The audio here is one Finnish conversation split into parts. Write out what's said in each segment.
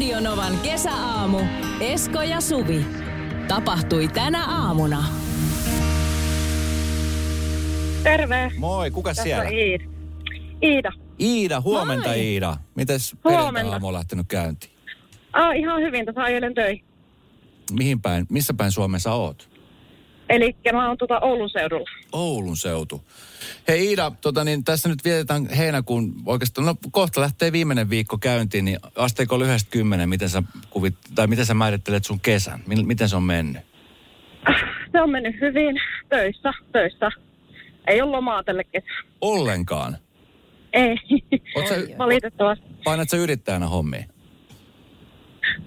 Radionovan kesäaamu. Esko ja Suvi. Tapahtui tänä aamuna. Terve. Moi, kuka Tässä siellä? on Iida. Iida. Iida, huomenta Moi. Iida. Mites perjantai-aamu on lähtenyt käyntiin? Ah, ihan hyvin, tässä ajelen töihin. Mihin päin, missä päin Suomessa oot? Eli mä oon tuota Oulun seudulla. Oulun seutu. Hei Iida, tota niin, tässä nyt vietetään heinäkuun, oikeastaan, no kohta lähtee viimeinen viikko käyntiin, niin asteiko lyhyestä kymmenen, miten sä, kuvit, tai miten sä määrittelet sun kesän? Miten se on mennyt? Se on mennyt hyvin. Töissä, töissä. Ei ole lomaa tälle kesään. Ollenkaan. Ei. Oot sä, Valitettavasti. painat sä yrittäjänä hommia?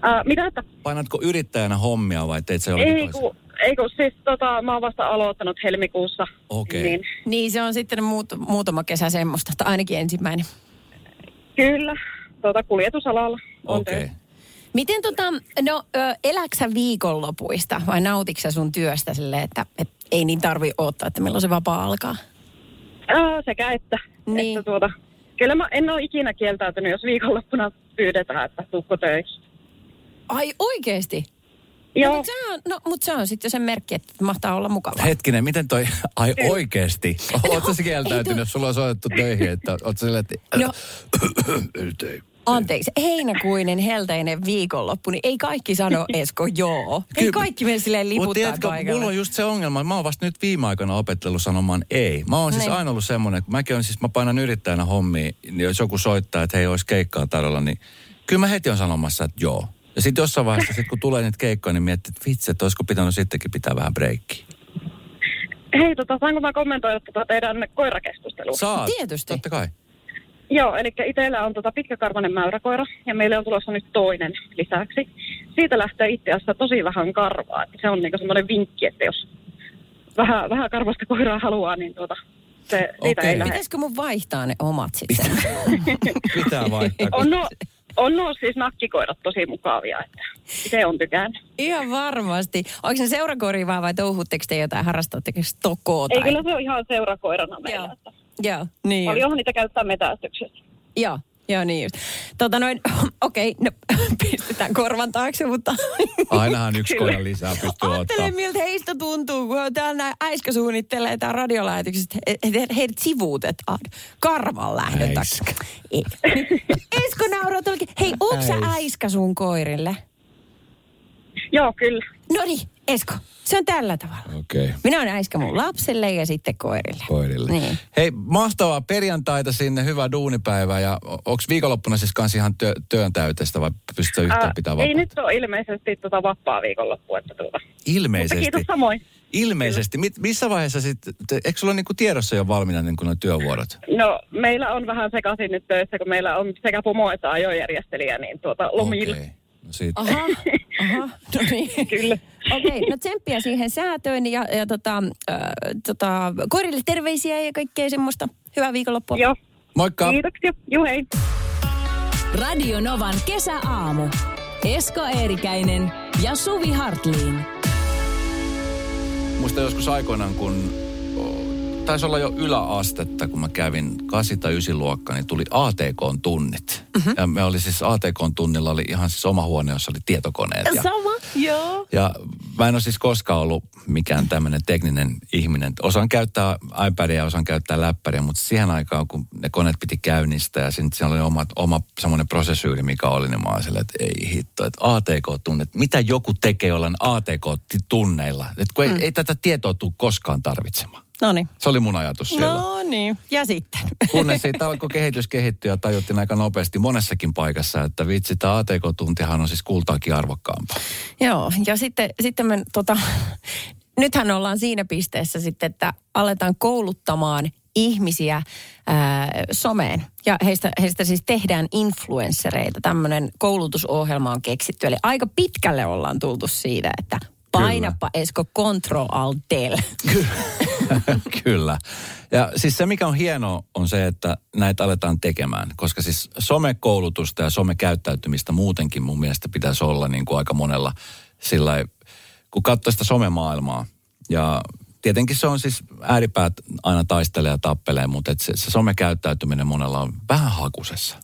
Ah, mitä? Painatko yrittäjänä hommia vai teet sä jollakin Ei kun, ei kun siis tota, mä oon vasta aloittanut helmikuussa. Okei. Niin, Niin se on sitten muut, muutama kesä semmoista, tai ainakin ensimmäinen. kyllä, tuota, kuljetusalalla on Okei. töissä. Miten tota, no eläksä viikonlopuista vai nautiksä sun työstä silleen, että et ei niin tarvi odottaa, että milloin se vapaa alkaa? Ah, sekä että. Niin. että tuota, kyllä mä en ole ikinä kieltäytynyt, jos viikonloppuna pyydetään, että tukko töihin. Ai oikeesti? Joo. No, mutta se on, no, mut se on sitten sen merkki, että mahtaa olla mukava. Hetkinen, miten toi, ai oikeesti? Ootko sä kieltäytynyt, jos sulla on soitettu töihin, että oot sä silleen, että... No. Nyt ei. Anteeksi, heinäkuinen helteinen viikonloppu, niin ei kaikki sano Esko joo. Ei kaikki mene silleen Mutta liputtaa tiedätkö, paikalle. mulla on just se ongelma, mä oon vasta nyt viime aikoina opetellut sanomaan ei. Mä oon siis Niin. aina ollut semmoinen, kun mäkin on siis, mä painan yrittäjänä hommia, niin jos joku soittaa, että hei, olisi keikkaa tarjolla, niin kyllä mä heti on sanomassa, että joo. Ja sitten jossain vaiheessa, sit kun tulee niitä keikkoja, niin miettii, että vitsi, että olisiko pitänyt sittenkin pitää vähän breikkiä. Hei, tota, saanko mä kommentoida tota teidän koirakeskustelua? Saat. Tietysti. Totta kai. Joo, eli itsellä on tota pitkäkarvainen mäyräkoira ja meillä on tulossa nyt toinen lisäksi. Siitä lähtee itse asiassa tosi vähän karvaa. Että se on niinku semmoinen vinkki, että jos vähän, vähän karvasta koiraa haluaa, niin tuota, se, niitä Okei. ei lähde. Pitäisikö mun vaihtaa ne omat sitten? Pitää vaihtaa. On no, on no siis nakkikoirat tosi mukavia, että se on tykään. Ihan varmasti. Onko se seurakoiri vaan vai touhutteko te jotain, harrastatteko stokoa Ei tai? kyllä se on ihan seurakoirana meillä. Joo. Joo, niin paljonhan niitä käyttää metästyksessä. Joo, joo niin just. Tota noin, okei, okay, no pistetään korvan taakse, mutta Ainahan yksi koira lisää pystyy ajattele ottaa. miltä heistä tuntuu, kun on täällä näin äiskä suunnittelee tää radiolähetykset, että heidät sivuutetaan karvan lähdön Äiskä. takia. Ei. Esko nauraa. Hei, onko sä äiskä sun koirille? Joo, kyllä. No niin, Esko, se on tällä tavalla. Okei. Okay. Minä olen äiskä mun lapselle ja sitten koirille. koirille. Niin. Hei, mahtavaa perjantaita sinne, hyvää duunipäivää ja onko viikonloppuna siis kans ihan työ, työn täyteistä vai pystytkö yhtään Ää, pitää ei nyt ole ilmeisesti tota vapaa viikonloppu, että tuota. Mutta Ilmeisesti. kiitos samoin. Ilmeisesti. Mit, missä vaiheessa sitten, eikö sulla niinku tiedossa jo valmiina niin kuin ne työvuorot? No, meillä on vähän sekaisin nyt töissä, kun meillä on sekä pomo että ajojärjestelijä, niin tuota lomilla. Okei. Sit. Aha, aha, no niin. Kyllä. Okei, no tsemppiä siihen säätöön ja, ja tota, äh, tota, koirille terveisiä ja kaikkea semmoista. Hyvää viikonloppua. Joo, Moikka! kiitoksia. Juu, hei. Radio Novan kesäaamu. Esko Eerikäinen ja Suvi Hartliin. Muista joskus aikoinaan, kun taisi olla jo yläastetta, kun mä kävin 8 tai 9 luokka, niin tuli ATK-tunnit. Mm-hmm. Ja me oli siis ATK-tunnilla oli ihan siis oma huone, jossa oli tietokoneet. Ja, Sama, joo. ja mä en ole siis koskaan ollut mikään tämmöinen tekninen ihminen. Osaan käyttää iPadia ja osaan käyttää läppäriä, mutta siihen aikaan, kun ne koneet piti käynnistää ja siinä, oli oma, oma semmoinen prosessyyri, mikä oli, niin mä olin että ei hitto, että ATK-tunnet, mitä joku tekee jollain ATK-tunneilla? Että kun ei, mm. ei tätä tietoa tule koskaan tarvitsemaan. No niin. Se oli mun ajatus siellä. No. No niin. Ja sitten. Kunnes siitä alkoi kehitys kehittyä ja tajuttiin aika nopeasti monessakin paikassa, että vitsi, tämä ATK-tuntihan on siis kultaakin arvokkaampaa. Joo, ja sitten, sitten me tota, nythän ollaan siinä pisteessä sitten, että aletaan kouluttamaan ihmisiä ää, someen. Ja heistä, heistä siis tehdään influenssereita. Tämmöinen koulutusohjelma on keksitty. Eli aika pitkälle ollaan tultu siitä, että painapa Esko Control Alt Del. Kyllä. Ja siis se, mikä on hienoa, on se, että näitä aletaan tekemään. Koska siis somekoulutusta ja somekäyttäytymistä muutenkin mun mielestä pitäisi olla niin kuin aika monella sillä kun katsoo sitä somemaailmaa. Ja tietenkin se on siis ääripäät aina taistelee ja tappelee, mutta et se, se somekäyttäytyminen monella on vähän hakusessa.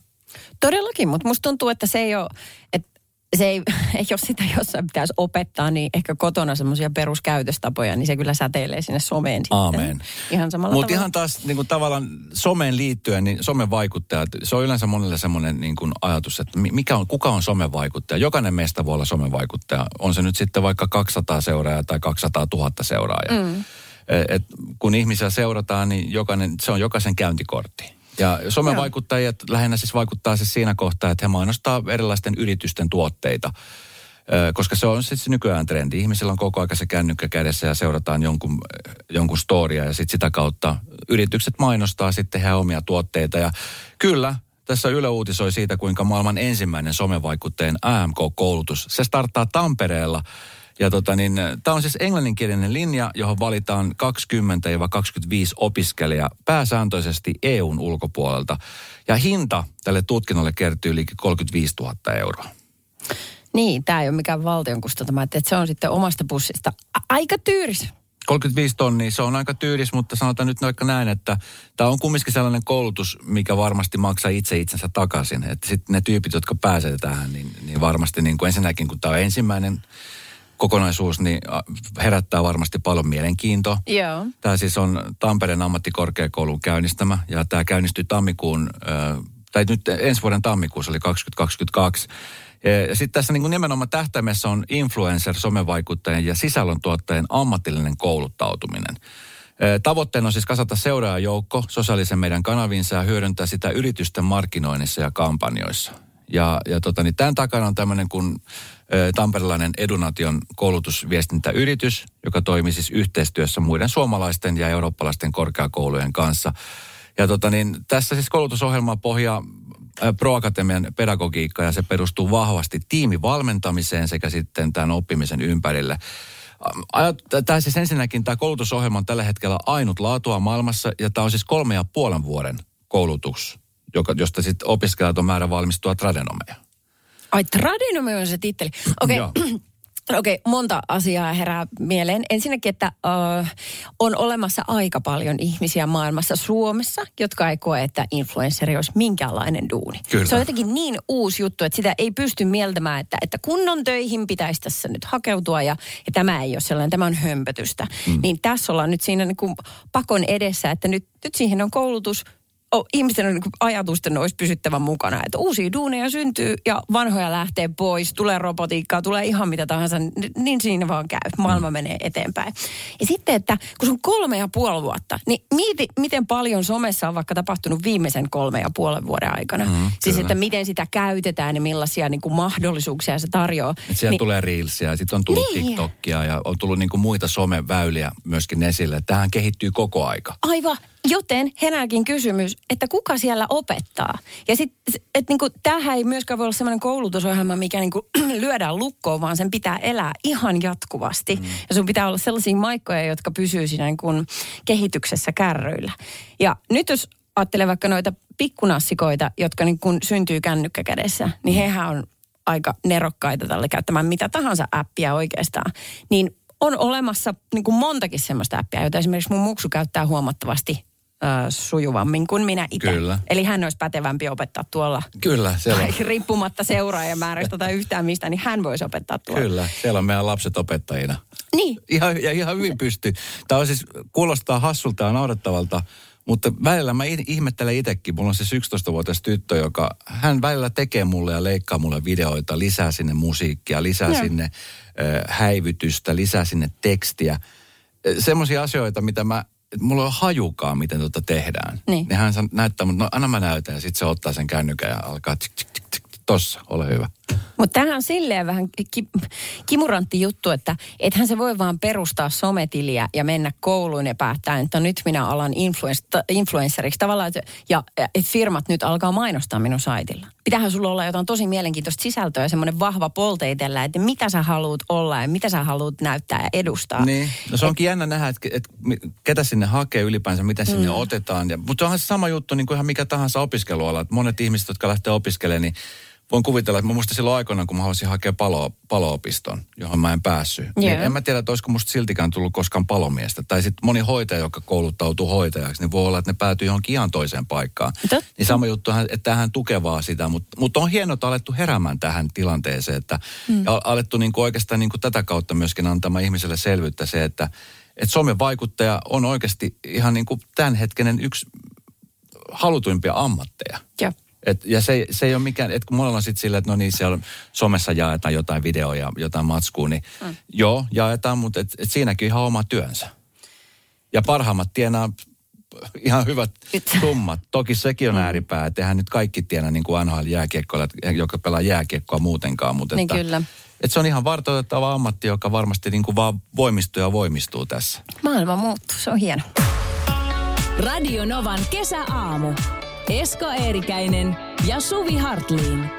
Todellakin, mutta musta tuntuu, että se ei ole, että se ei, jos sitä jossain pitäisi opettaa, niin ehkä kotona semmoisia peruskäytöstapoja, niin se kyllä säteilee sinne someen sitten. Aamen. Ihan samalla Mutta ihan taas niin kuin tavallaan someen liittyen, niin somen vaikuttajat, se on yleensä monelle semmoinen niin kuin ajatus, että mi- mikä on, kuka on somen vaikuttaja. Jokainen meistä voi olla somen vaikuttaja. On se nyt sitten vaikka 200 seuraajaa tai 200 000 seuraajaa. Mm. Et kun ihmisiä seurataan, niin jokainen, se on jokaisen käyntikortti. Ja somen Joo. lähinnä siis vaikuttaa siis siinä kohtaa, että he mainostaa erilaisten yritysten tuotteita. Koska se on siis nykyään trendi. Ihmisillä on koko ajan se kännykkä kädessä ja seurataan jonkun, jonkun storia ja sitten sitä kautta yritykset mainostaa sitten heidän omia tuotteita. Ja kyllä, tässä Yle uutisoi siitä, kuinka maailman ensimmäinen somevaikuttajien AMK-koulutus, se starttaa Tampereella. Ja tota niin, tämä on siis englanninkielinen linja, johon valitaan 20-25 opiskelijaa pääsääntöisesti EUn ulkopuolelta. Ja hinta tälle tutkinnolle kertyy liikin 35 000 euroa. Niin, tämä ei ole mikään valtion kustantama, että se on sitten omasta pussista. Aika tyyris. 35 tonnia, se on aika tyylis, mutta sanotaan nyt vaikka näin, että tämä on kumminkin sellainen koulutus, mikä varmasti maksaa itse itsensä takaisin. Että sitten ne tyypit, jotka pääsee tähän, niin, niin varmasti niin kuin ensinnäkin, kun tämä on ensimmäinen kokonaisuus, niin herättää varmasti paljon mielenkiintoa. Joo. Tämä siis on Tampereen ammattikorkeakoulun käynnistämä ja tämä käynnistyi tammikuun, tai nyt ensi vuoden tammikuussa, eli 2022. Ja, sitten tässä niin kuin nimenomaan tähtäimessä on influencer, somevaikuttajien ja sisällöntuottajien ammatillinen kouluttautuminen. Tavoitteena on siis kasata seuraajajoukko sosiaalisen median kanavinsa ja hyödyntää sitä yritysten markkinoinnissa ja kampanjoissa. Ja, ja tota, niin tämän takana on tämmöinen kuin tamperelainen Edunation koulutusviestintäyritys, joka toimii siis yhteistyössä muiden suomalaisten ja eurooppalaisten korkeakoulujen kanssa. Ja tota, niin, tässä siis koulutusohjelma pohjaa ö, Pro Akatemian pedagogiikka ja se perustuu vahvasti tiimivalmentamiseen sekä sitten tämän oppimisen ympärille. Tämä siis ensinnäkin tämä koulutusohjelma on tällä hetkellä ainut laatua maailmassa ja tämä on siis kolme ja puolen vuoden koulutus, joka, josta sitten opiskelijat on määrä valmistua tradenomeja. Ai, tradenomi on se titteli. Okei, okay. Okei, okay, monta asiaa herää mieleen. Ensinnäkin, että uh, on olemassa aika paljon ihmisiä maailmassa Suomessa, jotka ei koe, että influenssari olisi minkäänlainen duuni. Kyllä. Se on jotenkin niin uusi juttu, että sitä ei pysty mieltämään, että, että kunnon töihin pitäisi tässä nyt hakeutua ja, ja tämä ei ole sellainen, tämä on hömpötystä. Mm. Niin tässä ollaan nyt siinä niin kuin pakon edessä, että nyt, nyt siihen on koulutus, oh, ihmisten on, niin kuin ajatusten olisi pysyttävä mukana. Että uusia duuneja syntyy ja vanhoja lähtee pois, tulee robotiikkaa, tulee ihan mitä tahansa, niin siinä vaan käy. Maailma mm. menee eteenpäin. Ja sitten, että kun sun kolme ja puoli vuotta, niin mieti, miten paljon somessa on vaikka tapahtunut viimeisen kolme ja puolen vuoden aikana. Mm, siis, kyllä. että miten sitä käytetään ja millaisia niin kuin mahdollisuuksia se tarjoaa. Et siellä niin, tulee reelsia ja sitten on tullut Niin. niin. TikTokia ja on tullut niinku muita someväyliä myöskin esille. Tähän kehittyy koko aika. Aivan. Joten herääkin kysymys, että kuka siellä opettaa? Ja sitten, että niinku, tämähän ei myöskään voi olla sellainen koulutusohjelma, mikä niinku, lyödään lukkoon, vaan sen pitää elää ihan jatkuvasti. Mm. Ja sun pitää olla sellaisia maikkoja, jotka pysyy siinä niinku, kehityksessä kärryillä. Ja nyt jos ajattelee vaikka noita pikkunassikoita, jotka niinku, syntyy kännykkä kädessä, niin hehän on aika nerokkaita tälle käyttämään mitä tahansa appia oikeastaan. Niin on olemassa niin kuin montakin semmoista appia, joita esimerkiksi mun muksu käyttää huomattavasti ö, sujuvammin kuin minä itse. Kyllä. Eli hän olisi pätevämpi opettaa tuolla. Kyllä, siellä on, Tai riippumatta seuraajamäärästä tai yhtään mistä, niin hän voisi opettaa tuolla. kyllä, siellä on meidän lapset opettajina. Niin, Ihan, ja ihan hyvin pystyy. Tämä on siis, kuulostaa hassulta ja naurettavalta, mutta välillä mä ihmettelen itsekin. Mulla on siis 11-vuotias tyttö, joka hän välillä tekee mulle ja leikkaa mulle videoita, lisää sinne musiikkia, lisää Joo. sinne äh, häivytystä, lisää sinne tekstiä. Semmoisia asioita, mitä mä, et mulla ei ole hajukaan, miten tota tehdään. Niin. Ja hän san- näyttää, mutta no anna mä näytän. Ja sitten se ottaa sen kännykän ja alkaa tsk, tsk, tsk, tossa, ole hyvä. mutta tämähän on silleen vähän ki, kimurantti juttu, että ethän se voi vaan perustaa sometiliä ja mennä kouluun ja päättää, että nyt minä alan influens- influenceriksi tavallaan, että, ja ja että firmat nyt alkaa mainostaa minun saitilla. Pitähän sulla olla jotain tosi mielenkiintoista sisältöä ja semmoinen vahva polte itsellä, että mitä sä haluat olla ja mitä sä haluat näyttää ja edustaa. Niin, no se onkin jännä nähdä, että, että mi- ketä sinne hakee ylipäänsä, miten sinne Mm. otetaan. Ja, mutta onhan se sama juttu niin kuin ihan mikä tahansa opiskeluala. Että monet ihmiset, jotka lähtee opiskelemaan, niin voin kuvitella, että mä muistan silloin aikoinaan, kun mä haluaisin hakea palo, paloopiston, johon mä en päässyt. Niin Joo. en mä tiedä, että olisiko musta siltikään tullut koskaan palomiestä. Tai sitten moni hoitaja, joka kouluttautuu hoitajaksi, niin voi olla, että ne päätyy johonkin ihan toiseen paikkaan. Totta. Niin sama juttu, että tähän tukevaa sitä, mutta, mutta on hienoa, että on alettu heräämään tähän tilanteeseen, että mm. ja alettu niin kuin oikeastaan niin kuin tätä kautta myöskin antamaan ihmiselle selvyyttä se, että, että somen vaikuttaja on oikeasti ihan niin kuin tämänhetkinen yksi halutuimpia ammatteja. Joo. Et, ja se, se ei ole mikään, että kun mulla on sitten silleen, että no niin, siellä somessa jaetaan jotain videoja, jotain matskua, niin mm. joo, jaetaan, mutta et, et siinäkin ihan oma työnsä. Ja parhaimmat tienaa ihan hyvät summat. Toki sekin on ääripää, että eihän nyt kaikki tienaa niin kuin NHL-jääkiekkoilla, joka pelaa jääkiekkoa muutenkaan. Mutta Niin että, kyllä. Että se on ihan vartoitettava ammatti, joka varmasti niin kuin vaan voimistuu ja voimistuu tässä. Maailma muuttuu, se on hieno. Radio Novan kesäaamu. Esko Eerikäinen ja Suvi Hartliin.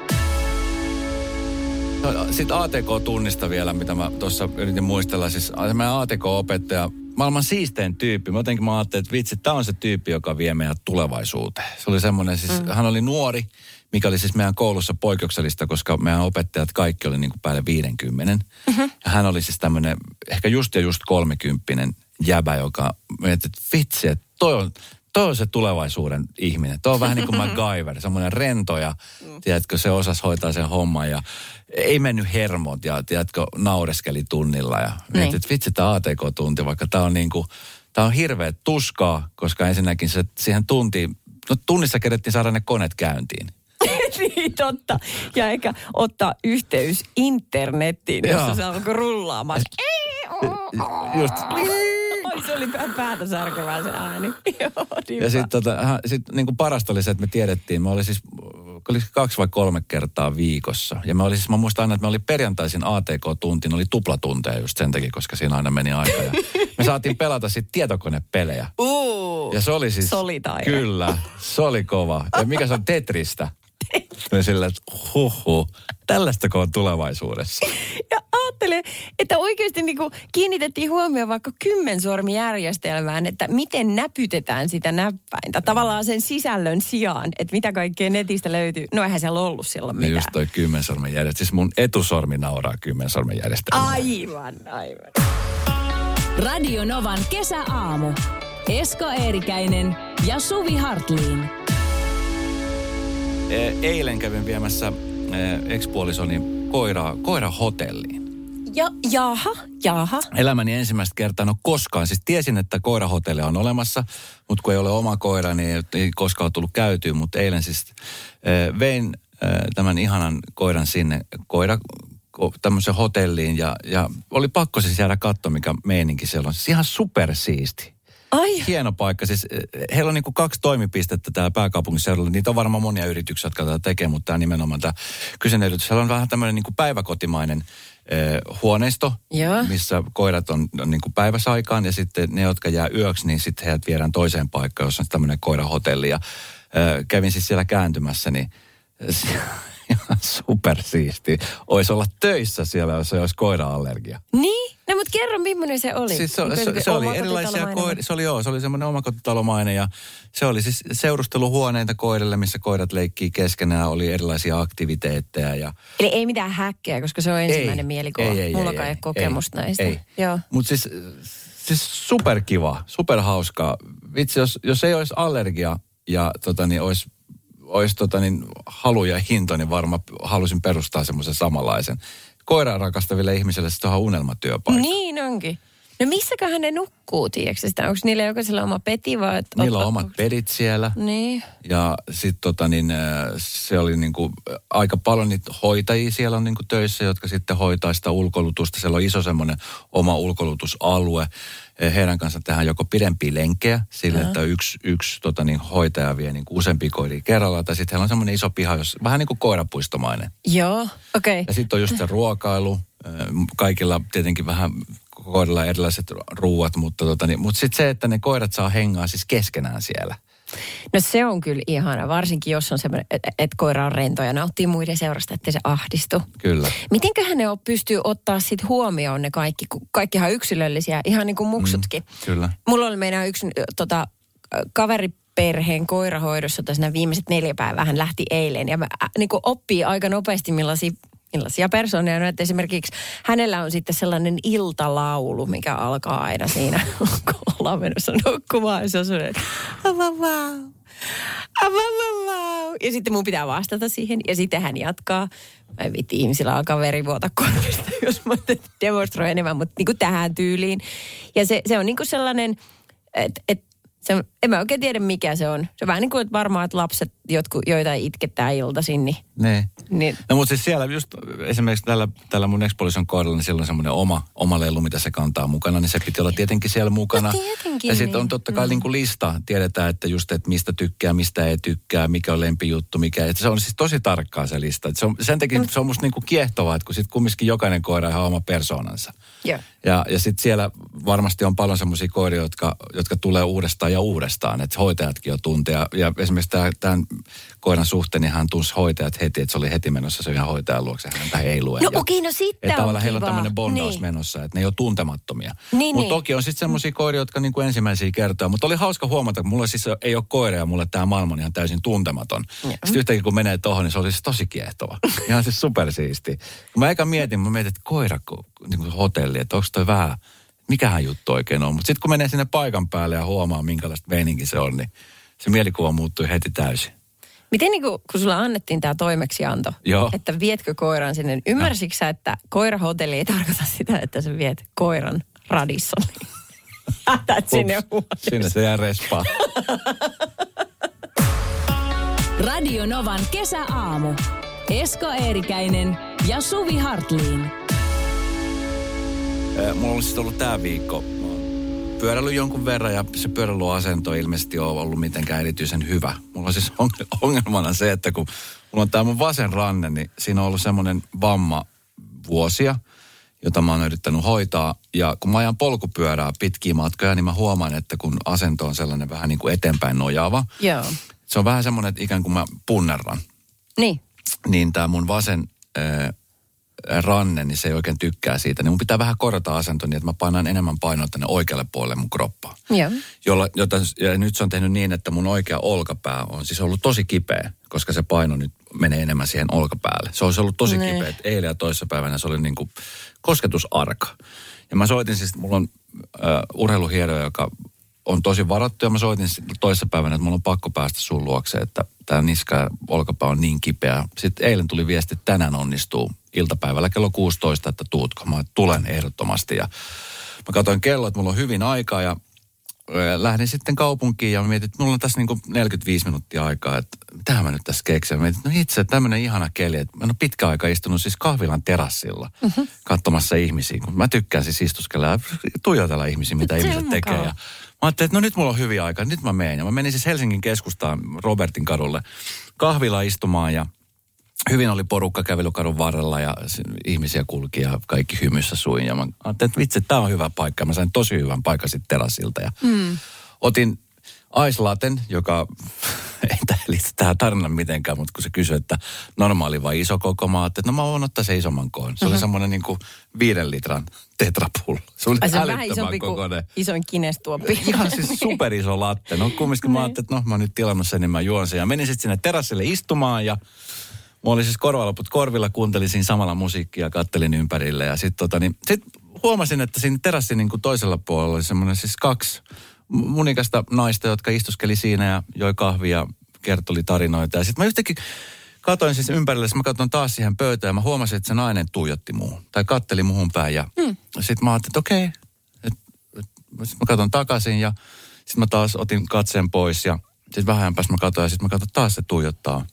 Sitten ATK-tunnista vielä, mitä mä tuossa yritin muistella. Siis meidän ATK-opettaja, maailman siistein tyyppi. Mä jotenkin mä ajattelin, että vitsi, tämä on se tyyppi, joka vie meidät tulevaisuuteen. Se oli semmoinen, siis mm. hän oli nuori, mikä oli siis meidän koulussa poikkeuksellista, koska meidän opettajat kaikki oli niin kuin päälle 50. Mm-hmm. Ja hän oli siis tämmöinen, ehkä just ja just kolmekymppinen jäbä, joka mietti, että vitsi, että toi on, toi on se tulevaisuuden ihminen. Toi on vähän niin kuin MacGyver, semmoinen rento ja tiedätkö, se osasi hoitaa sen homman ja ei mennyt hermot ja tiedätkö, naureskeli tunnilla ja Niin. että vitsi tämä ATK-tunti, vaikka tämä on niin kuin, tämä on hirveä tuskaa, koska ensinnäkin se siihen tuntiin, no tunnissa kerettiin saada ne koneet käyntiin. niin totta. Ja eikä ottaa yhteys internettiin, Joo. jossa se alkoi rullaamaan. Just. Se oli pää- päätä särkevää se ääni. Joo, niin Ja sitten tota, sit, niin kuin parasta oli se, että me tiedettiin, me oli siis oli kaksi vai kolme kertaa viikossa. Ja me oli siis, mä muistan aina, että me oli perjantaisin ATK-tunti, oli tuplatunteja just sen takia, koska siinä aina meni aika. Ja me saatiin pelata sitten tietokonepelejä. Uu, Ja se oli siis... Solitaire. Kyllä, se oli kova. Ja mikä se on Tetristä? Me sillä, että huhu, tällaistako on tulevaisuudessa? Ja ajattelen, että oikeasti niin kiinnitettiin huomioon vaikka kymmensormijärjestelmään, että miten näpytetään sitä näppäintä. Tavallaan sen sisällön sijaan, että mitä kaikkea netistä löytyy. No eihän siellä ollut silloin Ja mitään. just toi kymmensormen järjestelmä. Siis mun etusormi nauraa kymmensormen järjestelmää. Aivan, aivan. Radio Novan kesäaamu. Esko Eerikäinen ja Suvi Hartliin. E- Eilen kävin viemässä e, ex-puolisoni koiraa, koira hotelliin. Ja, jaha, jaha. Elämäni ensimmäistä kertaa, no koskaan. Siis tiesin, että koirahotelli on olemassa, mutta kun ei ole oma koira, niin ei, koskaan ole tullut käytyä. Mutta eilen siis e, vein e, tämän ihanan koiran sinne koira ko- tämmöiseen hotelliin ja, ja oli pakko siis jäädä katsoa, mikä meininki siellä on. Siis ihan supersiisti. Ai, Hieno paikka. Siis eh, heillä on niin kuin kaksi toimipistettä täällä pääkaupunkiseudulla. Niitä on varmaan monia yrityksiä, jotka tätä tekee, mutta tämä nimenomaan tämä kyseinen yritys. Siellä on vähän tämmöinen niin kuin päiväkotimainen eh, huoneisto, Joo. missä koirat on, on niin kuin päiväsaikaan ja sitten ne, jotka jää yöksi, niin sitten heidät viedään toiseen paikkaan, jossa on tämmöinen koirahotelli. Ja eh, kävin siis siellä kääntymässä, niin ihan supersiisti. Olisi olla töissä siellä, jos ei olisi koira-allergia. niin? No mutta kerro, millainen se oli. Siis se, Niin se, se oli erilaisia koiria, se oli joo, se oli semmoinen omakotitalomainen ja se oli siis seurusteluhuoneita koirille, missä koirat leikkii keskenään, oli erilaisia aktiviteetteja ja... Eli ei mitään häkkiä, koska se on ensimmäinen ei, mielikuva. Ei, ei, Mullakaan ei, ei, ole kokemusta ei, näistä. Ei. Joo. Mutta siis, siis superkiva, superhauskaa. Vitsi, jos, jos ei olisi allergia ja tota, niin olisi, olisi tota, niin, halu ja hinto, niin varmaan halusin perustaa semmoisen samanlaisen. Koiraa rakastaville ihmisille se on unelmatyöpaikka. Niin onkin. No missäköhän ne nukkuu, tiedätkö sitä? Onko niillä jokaisella oma peti vai? et- Niillä on omat pedit siellä. Niin. Ja sitten tota niin, äh, se oli niinku äh, aika paljon niitä hoitajia siellä on niinku töissä, jotka sitten hoitaa sitä ulkoilutusta. Siellä on iso semmoinen oma ulkoilutusalue. Eh, Heidän kanssa tehdään joko pidempiä lenkkejä sille, että yksi, yksi tota niin, hoitaja vie niinku useampia koiria kerralla. Tai sitten heillä on semmoinen iso piha, jos, vähän niin kuin koirapuistomainen. Joo, okei. Ja sitten on just se ruokailu. äh, Kaikilla tietenkin vähän koirilla erilaiset ruuat, mutta, tota niin, mutta sitten se, että ne koirat saa hengaa siis keskenään siellä. No se on kyllä ihana, varsinkin jos on semmoinen, että et koira on rento ja nauttii muiden seurasta, ettei se ahdistu. Kyllä. Mitenköhän ne on, pystyy ottaa sit huomioon ne kaikki, kun kaikkihan on yksilöllisiä, ihan niin kuin muksutkin. Kyllä. Mulla oli meidän yksi tota, kaveri perheen koirahoidossa, siinä viimeiset neljä päivää hän lähti eilen. Ja mä, niin kuin oppii aika nopeasti, millaisia millaisia persoonia. No, että esimerkiksi hänellä on sitten sellainen iltalaulu, mikä alkaa aina siinä, kun ollaan menossa nukkumaan. Se on sellainen. Ja sitten mun pitää vastata siihen. Ja sitten hän jatkaa. Mä vitti, ihmisillä alkaa veri vuota korvista, jos mä demonstroin enemmän, mutta niin kuin tähän tyyliin. Ja se, se on niin kuin sellainen, että et se, en mä oikein tiedä mikä se on. Se on vähän niin kuin että varmaan, että lapset, jotkut, joita itkettää iltaisin, niin... Ne. niin. No mutta siis siellä just esimerkiksi tällä, tällä mun ekspolison kohdalla, niin siellä on semmoinen oma, oma lelu, mitä se kantaa mukana, niin se piti olla tietenkin siellä mukana. No tietenkin, ja sitten on niin. totta kai Mm. niin kuin lista, tiedetään, että just, että mistä tykkää, mistä ei tykkää, mikä on lempijuttu, mikä että Se on siis tosi tarkkaa se lista. Se on, sen takia se on musta niin kuin kiehtovaa, että kun sitten kumminkin jokainen koira on ihan oma persoonansa. Joo. Ja, ja sitten siellä varmasti on paljon semmoisia koiria, jotka, jotka tulee uudestaan ja uudestaan. Että hoitajatkin jo tuntee. Ja, ja esimerkiksi tämän koiran suhteen, niin hän tunsi hoitajat heti, että se oli heti menossa se ihan hoitajan luokse. Häntä ei lue. No ja, okei, no sitten Että tavallaan heillä on tämmöinen bondaus Niin. menossa, että ne ei ole tuntemattomia. Niin, Mutta niin. toki on sitten semmoisia koiria, jotka niin kuin ensimmäisiä kertoja. Mutta oli hauska huomata, että mulla siis ei ole koiria, mulle tämä maailma on ihan täysin tuntematon. Sitten yhtäkkiä kun menee tuohon, niin se oli siis tosi kiehtova. Ihan siis supersiisti. Mä eka mietin, mä mietin, että koira niin kuin hotelli, että onko toi vähän, mikähän juttu oikein on. Mutta sitten kun menee sinne paikan päälle ja huomaa, minkälaista meininki se on, niin se mielikuva muuttui heti täysin. Miten niin kuin, kun sulla annettiin tämä toimeksianto, Joo. että vietkö koiran sinne, niin ymmärsitkö sä, että koirahotelli ei tarkoita sitä, että sä viet koiran radissoniin? Ätät sinne Ups, huoneeseen. Sinne se jää respaa. Radio Novan kesäaamu. Esko Eerikäinen ja Suvi Hartliin. Mulla on siis ollut tämä viikko pyöräillyt jonkun verran ja se pyöräilyasento ilmeisesti on ollut mitenkään erityisen hyvä. Mulla on siis on- ongelmana se, että kun mulla on tämä mun vasen ranne, niin siinä on ollut semmoinen vamma vuosia, jota mä oon yrittänyt hoitaa. Ja kun mä ajan polkupyörää pitkiä matkoja, niin mä huomaan, että kun asento on sellainen vähän niin kuin eteenpäin nojaava, Joo. se on vähän semmoinen, että ikään kuin mä punnerran Niin. niin tämä mun vasen ää, ranne, niin se ei oikein tykkää siitä. Niin mun pitää vähän korjata asento niin, että mä painan enemmän painoa tänne oikealle puolelle mun kroppaa. Joo. Jolla, jota, ja nyt se on tehnyt niin, että mun oikea olkapää on siis ollut tosi kipeä, koska se paino nyt menee enemmän siihen olkapäälle. Se olisi ollut tosi Niin. kipeä. että Eilen ja toissapäivänä se oli niin kuin kosketusarka. Ja mä soitin siis, mulla on äh, urheiluhieroja, joka on tosi varattu ja mä soitin toissapäivänä, että mulla on pakko päästä sun luokse, että tämä niska ja olkapää on niin kipeä. Sitten eilen tuli viesti, että tänään onnistuu iltapäivällä kello 16, että tuutko. Mä tulen ehdottomasti ja mä katsoin kello, että mulla on hyvin aikaa ja lähdin sitten kaupunkiin ja mietin, että mulla on tässä niinku 45 minuuttia aikaa, että mitä mä nyt tässä keksin. Mä mietin, että no itse tämmöinen ihana keli, että mä en ole pitkä aika istunut siis kahvilan terassilla mm-hmm. katsomassa ihmisiä, kun mä tykkään siis istuskella ja tuijotella ihmisiä, mitä Se ihmiset tekee. Ja ajattelin, että no nyt mulla on hyviä aikaa, nyt mä menen. Ja mä menin siis Helsingin keskustaan Robertin kadulle kahvila istumaan ja hyvin oli porukka kävelykadun varrella ja ihmisiä kulki ja kaikki hymyssä suin. Ja mä ajattelin, että vitsi, tämä on hyvä paikka. Mä sain tosi hyvän paikan sitten terassilta. Ja mm. Otin aislaten, joka ei liity tähän tarinaan mitenkään, mutta kun se kysyi, että normaali vai iso koko, mä että no mä voin ottaa se isomman koon. Se oli semmoinen niin kuin viiden litran tetrapullo. Se oli Ai se vähän älyttömän isompi kuin kokoinen. isoin kinestuoppi. Ihan siis superiso latte. No kumminkin mä ajattelin, että no mä oon nyt tilannut sen, niin mä juon sen. Ja menin sitten sinne terassille istumaan ja mulla oli siis korvalaput korvilla, kuuntelin siinä samalla musiikkia, kattelin ympärille. Ja sitten tota, niin, sit huomasin, että siinä terassin niin kuin toisella puolella oli semmoinen siis kaksi munikasta naista, jotka istuskeli siinä ja joi kahvia, kertoli tarinoita. Ja sitten mä yhtäkkiä katoin siis ympärille, mä katson taas siihen pöytään ja mä huomasin, että se nainen tuijotti muuhun. Tai katteli muhun päin ja mm. sitten mä ajattelin, että okei, et, et, sitten mä katson takaisin ja sitten mä taas otin katseen pois ja sitten vähän päästä mä katsoin ja sitten mä katson taas se tuijottaa.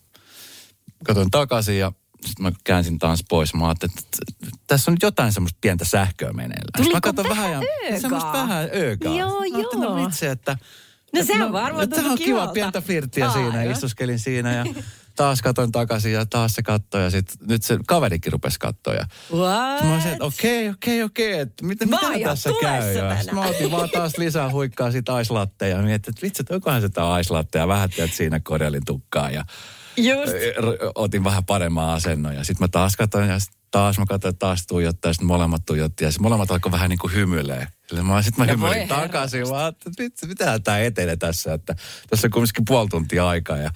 Katoin takaisin ja sitten mä käänsin taas pois. Mä ajattelin, että tässä on nyt jotain semmoista pientä sähköä meneillään. Sitten mä Tuliko katson vähän ja semmoista vähän öökaa. Joo, Mä ajattelin, joo. No vitsi, että... No että sehän varmaan että Tämä on kiva, pientä flirttiä siinä. Aivan. Istuskelin siinä ja taas katoin takaisin ja taas se kattoi ja sitten nyt se kaverikin rupesi katsoa. Ja What? Mä olisin, että okei, okei, okei, että mitä, mitä tässä käy? Ja sit mä otin vaan taas lisää huikkaa siitä aislatteja ja mietin, että vitsi, että onkohan se tää aislatte ja vähän teet siinä korjalin tukkaa. Ja Just. otin vähän paremman asennon ja sitten mä taas katsoin ja sit taas mä katsoin taas tuijottaa ja sitten molemmat tuijotti ja sitten molemmat alkoi vähän niin kuin hymyilee. Sitten mä, sit mä No hymyilin herra. takaisin, vaan että vitsi, mitähän tää etenee tässä, että tässä on kumminkin puoli tuntia aikaa ja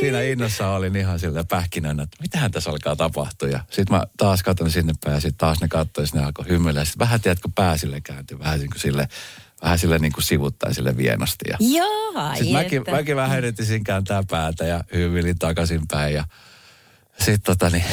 siinä innossa olin ihan sillä pähkinänä, että mitähän tässä alkaa tapahtua. Ja sitten mä taas katson sinne päin ja sitten taas ne katsoi ja sitten ne alkoi hymyilee. Ja sitten vähän tiedätkö pää sille kääntyi, vähän niin kuin sille, vähän sille niin kuin sivuttain sille vienosti. Ja Joo, sitten mäkin, mäkin vähän yritin kääntää päätä ja hymyilin takaisinpäin ja sitten tota niin,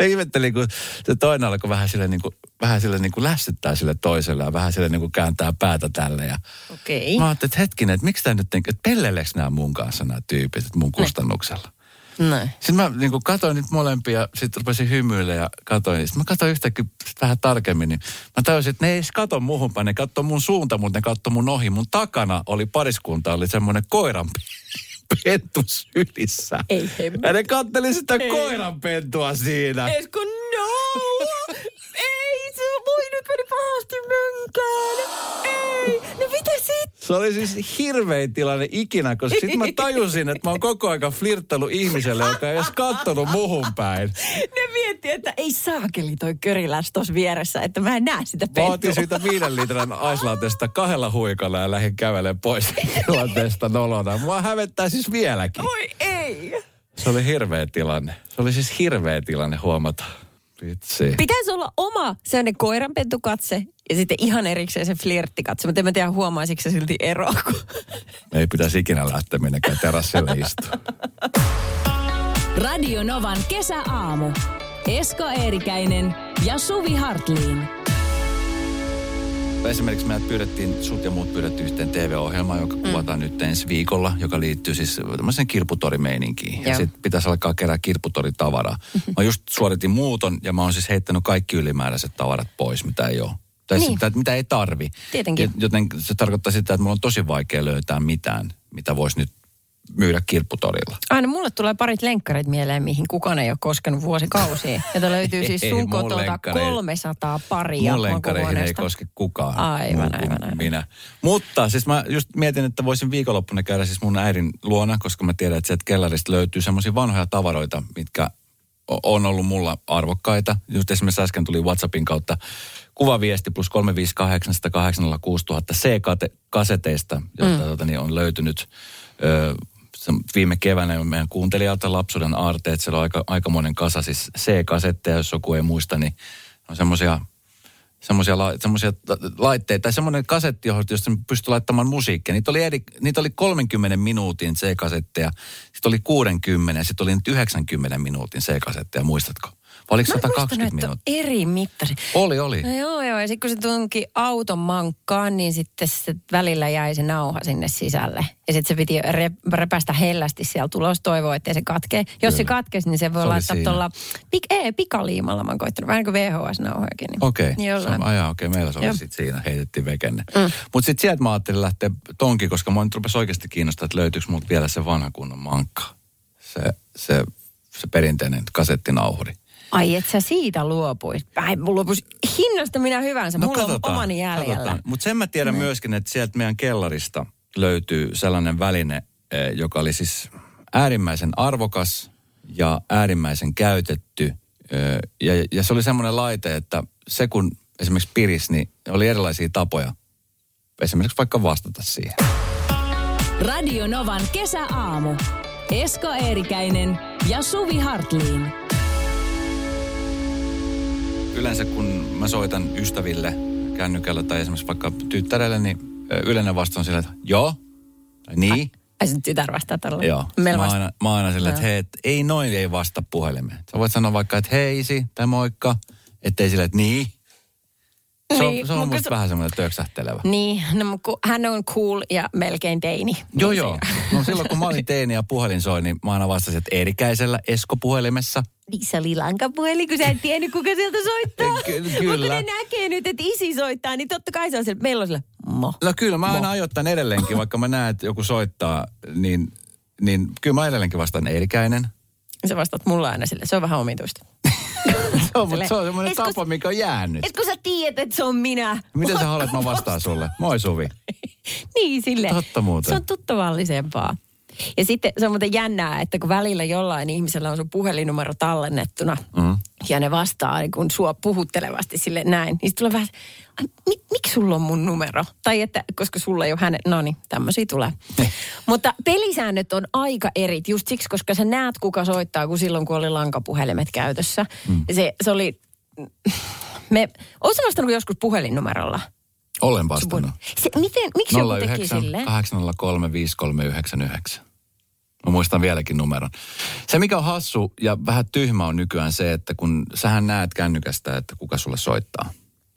ihmettelin, kun se toinen alkoi vähän sille niin kuin, vähän sille niin kuin lässyttää sille toiselle ja vähän sille niin kuin kääntää päätä tälle ja Okei. mä ajattelin, että hetkinen, että miksi tämä nyt, että pelleileekö nämä mun kanssa nämä tyypit, että mun kustannuksella. No. Sitten mä niin kuin katsoin nyt molempia, sitten rupesin hymyille ja katsoin. Sitten mä katsoin yhtäkkiä vähän tarkemmin, niin mä tajusin, että ne ei edes katso muuhun päin, ne katso mun suunta, mutta ne katso mun ohi. Mun takana oli pariskunta, oli semmoinen koiran pentu sylissä. Ei hemmetti. Ja ne katteli sitä koiran pentua siinä. Esko, no! Ei, se voi nyt meni pahasti mönkään. Ei, no mitä sitten? Se oli siis hirvein tilanne ikinä, koska sitten mä tajusin, että mä oon koko ajan flirttailu ihmiselle, joka ei edes kattonut muhun päin. Ne mietti, että ei saakeli toi köriläs tossa vieressä, että mä en näe sitä Mä pentua. otin siitä viiden litran aislaatesta kahdella huikalla ja lähdin kävelemään pois tilanteesta nolona. Mua hävettää siis vieläkin. Oi ei. Se oli hirveä tilanne. Se oli siis hirveä tilanne huomata. Vitsi. Pitäisi olla oma sellainen koiranpentukatse ja sitten ihan erikseen se flirttikatse. Mutta en mä tiedä huomaisiko se silti eroa, kun... Ei pitäisi ikinä lähteä minnekään terassille istumaan. Radio Novan kesäaamu. Esko Eerikäinen ja Suvi Hartliin. Esimerkiksi meidät pyydettiin, sut ja muut pyydettiin yhteen TV-ohjelmaan, joka kuvataan nyt ensi viikolla, joka liittyy siis tämmöiseen kirpputorimeininkiin. Ja Joo. sitten pitäisi alkaa kerää kirpputoritavaraa. Mä just suoritin muuton ja mä oon siis heittänyt kaikki ylimääräiset tavarat pois, mitä ei ole. Tai Niin. sitä, mitä ei tarvi. Tietenkin. Joten se tarkoittaa sitä, että mulla on tosi vaikea löytää mitään, mitä voisi nyt myydä kirpputorilla. Aina mulle tulee parit lenkkarit mieleen, mihin kukaan ei ole koskenut vuosikausiin. Jota löytyy siis Ei, sun mun kotolta lenkkari- 300 paria Mun lenkkareihin ei koske kukaan. Aivan, aivan, aivan. Minä. Mutta siis mä just mietin, että voisin viikonloppuna käydä siis mun äidin luona, koska mä tiedän, että sieltä kellarista löytyy semmoisia vanhoja tavaroita, mitkä on ollut mulla arvokkaita. Just esimerkiksi äsken tuli WhatsAppin kautta kuvaviesti plus 358 6000 C-kaseteista, joita mm. tota, niin on löytynyt ö, viime keväänä meidän kuuntelijalta lapsuuden aarteet. Siellä on aika, aikamoinen kasa siis C-kasetteja, jos joku ei muista, niin on semmoisia semmoisia la, laitteita, tai semmoinen kasetti, josta pystyi laittamaan musiikkia. Niitä oli, eri, niitä oli 30 minuutin C-kasetteja, sitten oli 60 ja sitten oli nyt 90 minuutin C-kasetteja, muistatko? Oliko Mä en 120 muistanut, että minuuttia? eri mittari. Oli, oli. No joo, joo. Ja sitten kun se tunki auton mankkaan, niin sitten se välillä jäi se nauha sinne sisälle. Ja sitten se piti re, repästä hellästi siellä tulos toivoa, ettei se katkee. Jos se Kyllä. katkesi, niin se voi Se laittaa tuolla pik, ei, pikaliimalla. Mä oon koittanut vähän niin kuin VHS-nauhojakin. Niin. Okei, okay. Jollain. ajaa, okei, okay. meillä se oli sitten siinä, heitettiin vekenne. Mm. Mutta sitten sieltä mä ajattelin lähteä tonki, koska mä nyt rupesi oikeasti kiinnostaa, että löytyykö multa vielä se vanha kunnon mankka. Se, se, se perinteinen kasettinauhuri. Ai, et sä siitä luopuis. Ai, mulla luopuis hinnasta minä hyvänsä. No mulla on omani jäljellä. Mutta sen mä tiedän myöskin, että sieltä meidän kellarista löytyy sellainen väline, eh, joka oli siis äärimmäisen arvokas ja äärimmäisen käytetty. eh, Ja, ja se oli semmoinen laite, että se kun esimerkiksi piris, niin oli erilaisia tapoja esimerkiksi vaikka vastata siihen. Radio Novan kesäaamu. Esko Eerikäinen ja Suvi Hartliin. Yleensä kun mä soitan ystäville kännykällä tai esimerkiksi vaikka tyttärelle, niin yleinen vastaus on sillä, että joo, tai niin. Ai sun tytär vastaa tällä. Joo. Meillä mä, vasta- aina, mä aina silleen, että hei, et ei noin ei vasta puhelimeen. Sä voit sanoa vaikka, että heisi tai moikka, ettei silleen, että niin. Se on, Niin, se on mutta musta vähän semmoinen töksähtelevä. Niin, no, kun hän on cool ja melkein teini. Joo, Niin joo. se- No silloin kun mä olin teini ja puhelin soi, niin mä aina vastasin, että Eerikäisellä Esko-puhelimessa. Niin se oli lankapuheli, kun sä et tiennyt, kuka sieltä soittaa. Ky- Mutta kyllä. ne näkee nyt, että isi soittaa, niin totta kai se on siellä. Meillä on siellä, mo. No kyllä, mä aina ajoittain edelleenkin, vaikka mä näen, että joku soittaa, niin, niin kyllä mä edelleenkin vastaan Eerikäinen. Sä vastaat mulla aina sille. Se on vähän omituista. Se on, mutta se on semmoinen Etkö- tapa, mikä on jäänyt. Et kun sä tiedät, että se on minä. Miten sä haluat, mä vastaan sulle? Moi Suvi. Niin, sille. Totta muuten. Se on tuttavallisempaa. Ja sitten se on muuten jännää, että kun välillä jollain ihmisellä on sun puhelinnumero tallennettuna Mm. ja ne vastaa niin kun sua puhuttelevasti sille näin, niin tulee vähän, "Ai, mi, miksi sulla on mun numero? Tai että, koska sulla ei ole hänen, no niin, tämmöisiä tulee. Mutta pelisäännöt on aika erit just siksi, koska sä näet, kuka soittaa, kun silloin, kun oli lankapuhelimet käytössä. Mm. Se, se oli, me, ootko vastannut joskus puhelinnumerolla? Olen vastannut. Se, miten, miksi joku teki 09 silleen? 803 5399. Mä muistan vieläkin numeron. Se, mikä on hassu ja vähän tyhmä on nykyään se, että kun sähän näet kännykästä, että kuka sulle soittaa.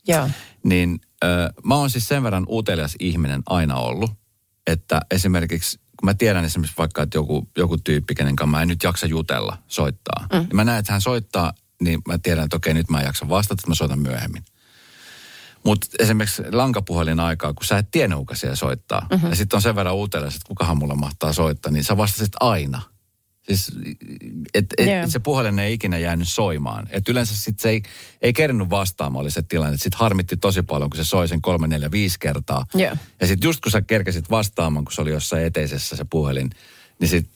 Joo. Niin ö, mä oon siis sen verran utelias ihminen aina ollut, että esimerkiksi kun mä tiedän esimerkiksi vaikka, että joku, joku tyyppi, kenen kanssa mä en nyt jaksa jutella, soittaa. Mm. Niin mä näen, että hän soittaa, niin mä tiedän, että okei, nyt mä en jaksa vastata, että mä soitan myöhemmin. Mutta esimerkiksi lankapuhelin aikaa, kun sä et tiedä, kuka siellä soittaa. Mm-hmm. Ja sitten on sen verran utelias, että kukahan mulla mahtaa soittaa, niin sä vastasit aina. Siis, et, et, Joo. se puhelin ei ikinä jäänyt soimaan. Et yleensä sit se ei, ei kerännyt vastaamaan, oli se tilanne. Sitten harmitti tosi paljon, kun se soi sen kolme, neljä, viisi kertaa. Joo. Ja sitten just kun sä kerkesit vastaamaan, kun se oli jossain eteisessä se puhelin, niin sitten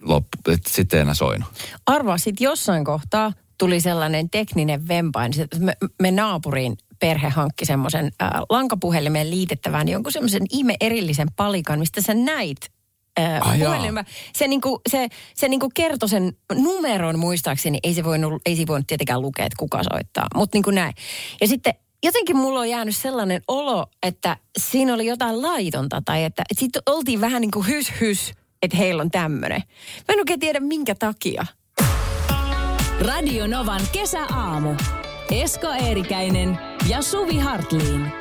loppu, et sit ei enää soinut. Arvaa, sitten jossain kohtaa tuli sellainen tekninen vempain. Se- Me, me naapuriin perhe hankki semmoisen äh, lankapuhelimeen liitettävän jonkun semmoisen ihme erillisen palikan, mistä sä näit äh, Ai jaa. puhelimen. Se, niinku, se, se niinku kertoi sen numeron muistaakseni. Ei se voinut, ei se voinut tietenkään lukea, että kuka soittaa. Mutta niinku näin. Ja sitten jotenkin mulla on jäänyt sellainen olo, että siinä oli jotain laitonta. Tai että, että sitten oltiin vähän niin kuin hys hys, että heillä on tämmöinen. Mä en oikein tiedä minkä takia. Radio Novan kesäaamu. Esko Eerikäinen ja Suvi Hartliin.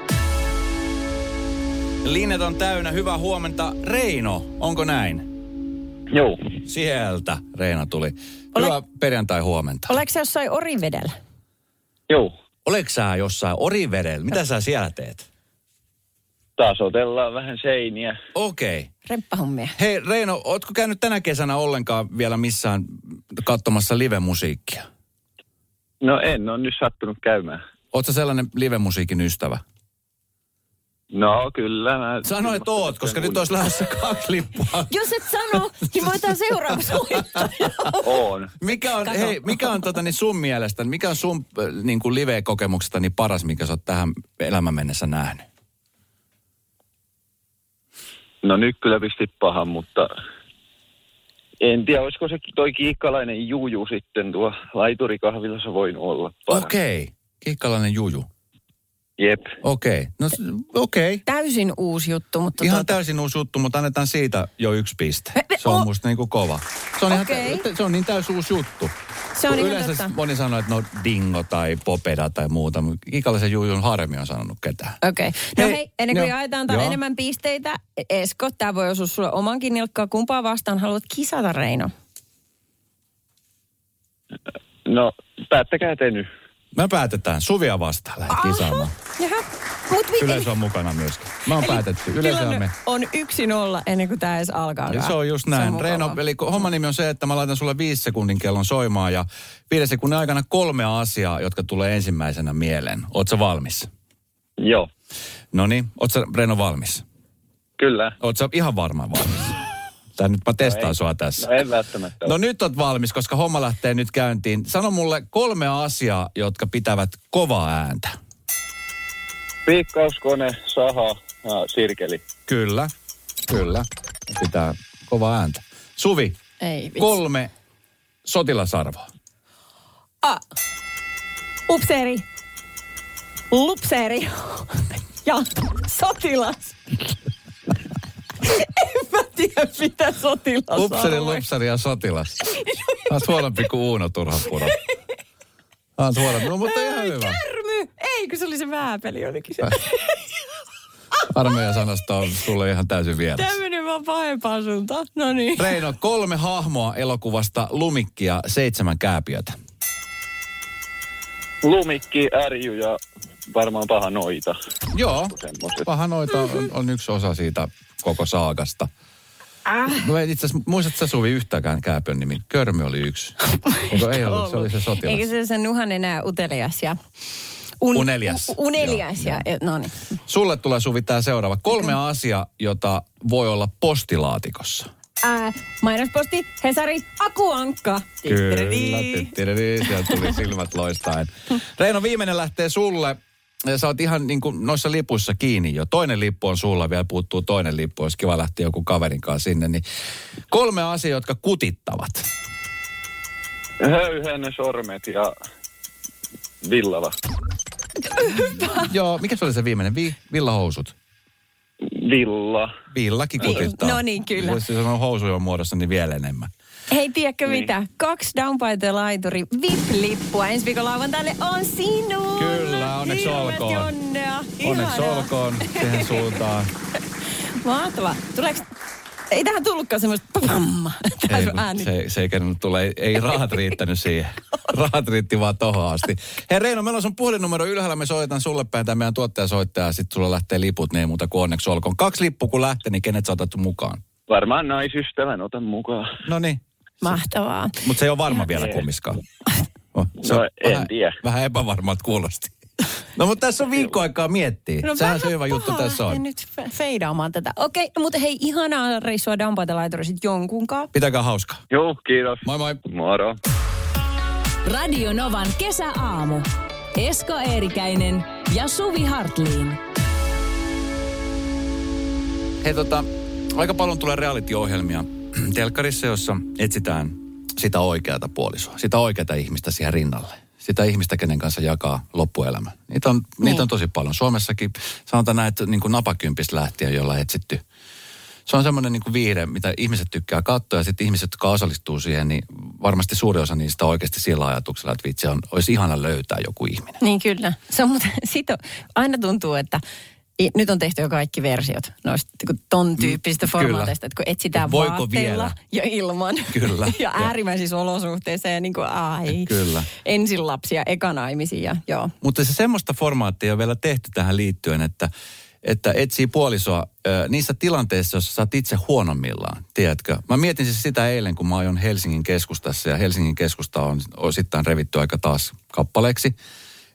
Linnet on täynnä, hyvää huomenta. Reino, onko näin? Joo. Sieltä Reina tuli. Ole- Hyvää perjantai huomenta. Oletko sä jossain Orivedellä? Joo. Oletko sä jossain Orivedellä? Mitä sä siellä teet? Taas otellaan vähän seiniä. Okei. Okay. Remppahommia. Hei Reino, ootko käynyt tänä kesänä ollenkaan vielä missään katsomassa livemusiikkia? No en ole nyt sattunut käymään. Ootko sä sellainen livemusiikin ystävä? No kyllä. Mä Sano, että oot, koska nyt olisi lähdössä kaksi lippua. Jos et sano, niin voidaan seuraava. On. Mikä on, Kato. hei, mikä on tota, niin sun mielestä, mikä on sun äh, niin kuin live-kokemuksesta niin paras, mikä sä oot tähän elämän mennessä nähnyt? No nyt kyllä pisti pahan, mutta en tiedä, olisiko se toi kiikkalainen juju sitten tuo laiturikahvilassa voinut olla. Okei. Okay. Kiikkalainen juju. Jep. Okei. Okay. No okei. Okay. Täysin uusi juttu, mutta Ihan tuota, täysin uusi juttu, mutta annetaan siitä jo yksi piste. Me- me- Se on o- musta niinku kova. Se on, Okei. ihan, se on niin täysin uusi juttu. Se on Kun ihan Yleensä totta. moni sanoo, että no dingo tai popeda tai muuta, mutta Kikalaisen jujun harmi on sanonut ketään. Okei. Okay. No Hei, hei, ennen kuin jaetaan tää joo. enemmän pisteitä, Esko, tämä voi osua sulle omankin nilkkaan. Kumpaa vastaan haluat kisata, Reino? No päättäkää te nyt. Me päätetään. Suvia vastaan lähdet kisaamaan. Mut Yleisö on mukana myöskin. Mä oon päätetty. Yleisö on me. on yksi nolla ennen kuin tämä edes alkaa. Ja se on just näin. mukavaa. Reino, eli homman nimi on se, että mä laitan sulle viisi sekunnin kellon soimaan ja viiden sekunnin aikana kolme asiaa, jotka tulee ensimmäisenä mieleen. Oot sä valmis? Joo. No niin, oot sä Reino valmis? Kyllä. Oot sä ihan varmaan valmis? Tää nyt mä testaan ei. sua tässä. No en välttämättä No nyt oot valmis, koska homma lähtee nyt käyntiin. Sano mulle kolme asiaa, jotka pitävät kovaa ääntä. Piikkauskone, saha ja sirkeli. Kyllä, kyllä. Pitää kovaa ääntä. Suvi, Ei vitsi. kolme sotilasarvoa. Ah. Upseeri. Lupseeri. Ja sotilas. en mä tiedä, sotilas Upseri, on. lupseri ja sotilas. Oot huonompi kuin Uuno Turhapuro. Oot huonompi, no, mutta ihan hyvä. Kärmy. Ei, kun se oli se vääpeli olikin se. Armeijan sanasta on sulle ihan täysin vieras. Tämä meni vaan pahempaan suuntaan. No niin. Reino, kolme hahmoa elokuvasta Lumikki ja seitsemän kääpiötä. Lumikki, ärjy ja varmaan paha noita. Joo, paha noita on, on yksi osa siitä koko saagasta. Äh. No ei itse asiassa, muistatko sä Suvi yhtäkään kääpiön nimi? Körmy oli yksi. Eikö ei ollut, se oli se sotilas. Eikö se se nuhan enää utelias ja... Un, Unelias. u- unelias Joo, ja, no niin. Sulle tulee Suvi tämä seuraava. Kolme asiaa, jota voi olla postilaatikossa. Ää, mainosposti, Hesari, Akuankka. Kyllä, tittiridi, sieltä tuli silmät loistaen. Reino, viimeinen lähtee sulle. Ja sä oot ihan niin kuin noissa lipuissa kiinni jo. Toinen lippu on sulla, vielä puuttuu toinen lippu. Olisi kiva lähteä joku kaverin kanssa sinne. Niin kolme asiaa, jotka kutittavat. Höyhen sormet ja villava. Joo, mikä se oli se viimeinen? Vi, villahousut. Villa. Villakin kutittaa. no niin, kyllä. Jos se on housujen muodossa, niin vielä enemmän. Hei, tiedätkö Niin. mitä? Kaksi Down by the Laituri VIP-lippua ensi viikon lauantaille on sinulla. Kyllä, onneksi Hirveästi olkoon. onnea. Onneksi Ihanaa. olkoon siihen suuntaan. Mahtavaa. Tuleeko... Ei tähän tullutkaan semmoista pamma. Ei, ääni. se, se ei kerännyt tulla. Ei, ei rahat riittänyt siihen. Rahat riitti vaan tohon asti. Hei Reino, meillä on sun puhelinnumero ylhäällä. Me soitan sulle päin tämä meidän tuottaja soittaa. Sitten sulla lähtee liput, niin ei muuta kuin onneksi olkoon. Kaksi lippua kun lähtee, niin kenet sä otat mukaan? Varmaan naisystävän otan mukaan. No niin. Mahtavaa. Mutta se ei ole varma vielä kummiskaan. Oh, se No, on en vähän, tiedä. Vähän epävarmalta kuulosti. No mutta tässä on viikko aikaa miettiä. No, Sehän se hyvä juttu tässä on. nyt fe- feidaamaan tätä. Okei, mutta hei, ihanaa reissua Down by the Laituri sit jonkunkaan. Pitäkää hauskaa. Joo, kiitos. Moi moi. Moro. Radio Novan kesäaamu. Esko Eerikäinen ja Suvi Hartliin. Hei tota, aika paljon tulee reality-ohjelmia telkkarissa, jossa etsitään sitä oikeata puolisoa, sitä oikeata ihmistä siihen rinnalle. Sitä ihmistä, kenen kanssa jakaa loppuelämä. Niitä on, niin. niitä on tosi paljon. Suomessakin sanotaan näin, että niin kuin napakympistä lähtien, jolla etsitty. Se on semmoinen niin viihde, mitä ihmiset tykkää katsoa ja sitten ihmiset, jotka osallistuu siihen, niin varmasti suuri osa niistä oikeasti sillä ajatuksella, että vitsi, on, olisi ihana löytää joku ihminen. Niin kyllä. Se on muuten, sit on, aina tuntuu, että i- nyt on tehty jo kaikki versiot noista niin ton tyyppisistä Mm, kyllä. formaateista, että kun etsitään Voiko vaatteilla vielä? ja ilman. Kyllä. ja äärimmäisissä olosuhteissa ja niin kuin, ai. Kyllä. Ensin lapsia, eka naimisia, joo. Mutta se semmoista formaattia on vielä tehty tähän liittyen, että, että etsii puolisoa ö, niissä tilanteissa, joissa sä oot itse huonommillaan, tiedätkö? Mä mietin siis sitä eilen, kun mä ajon Helsingin keskustassa ja Helsingin keskusta on osittain revitty aika taas kappaleeksi.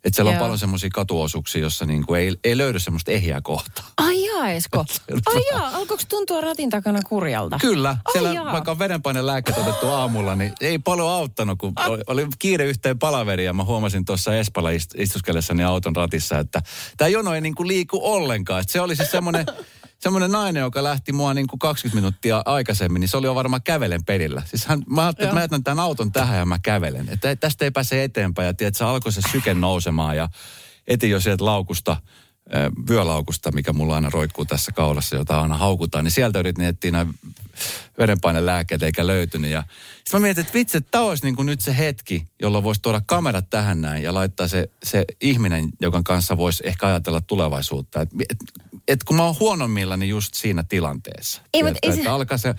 Että siellä on Joo. paljon semmoisia katuosuuksia, jossa niinku ei, ei löydy semmoista ehjää kohtaa. Ai jaa, Esko. Ai jaa, alkoiko tuntua ratin takana kurjalta? Kyllä, Ai siellä jaa. vaikka on verenpainelääkkeet otettu aamulla, niin ei paljon auttanut, kun oli, oli kiire yhteen palaveri ja mä huomasin tuossa Espalla ist- istuskellessani auton ratissa, että tämä jono ei niinku liiku ollenkaan. Et se oli siis semmoinen semmoinen nainen, joka lähti mua niin kuin 20 minuuttia aikaisemmin, niin se oli jo varmaan kävelen perillä. Siis hän, mä ajattelin, että mä jätän tämän auton tähän ja mä kävelen. Että tästä ei pääse eteenpäin. Ja tiedät, se alkoi se syke nousemaan ja etin jo sieltä laukusta, vyölaukusta, mikä mulla aina roikkuu tässä kaulassa, jota aina haukutaan. Niin sieltä yritin etsiä näin verenpainelääkkeitä eikä löytynyt. Ja sitten mä mietin, että vitsi, että tämä olisi niin kuin nyt se hetki, jolloin voisi tuoda kamerat tähän näin ja laittaa se, se ihminen, joka kanssa voisi ehkä ajatella tulevaisuutta. Että et, et kun mä oon huonommillani just siinä tilanteessa. Ei, mutta ei se- että alkaa se,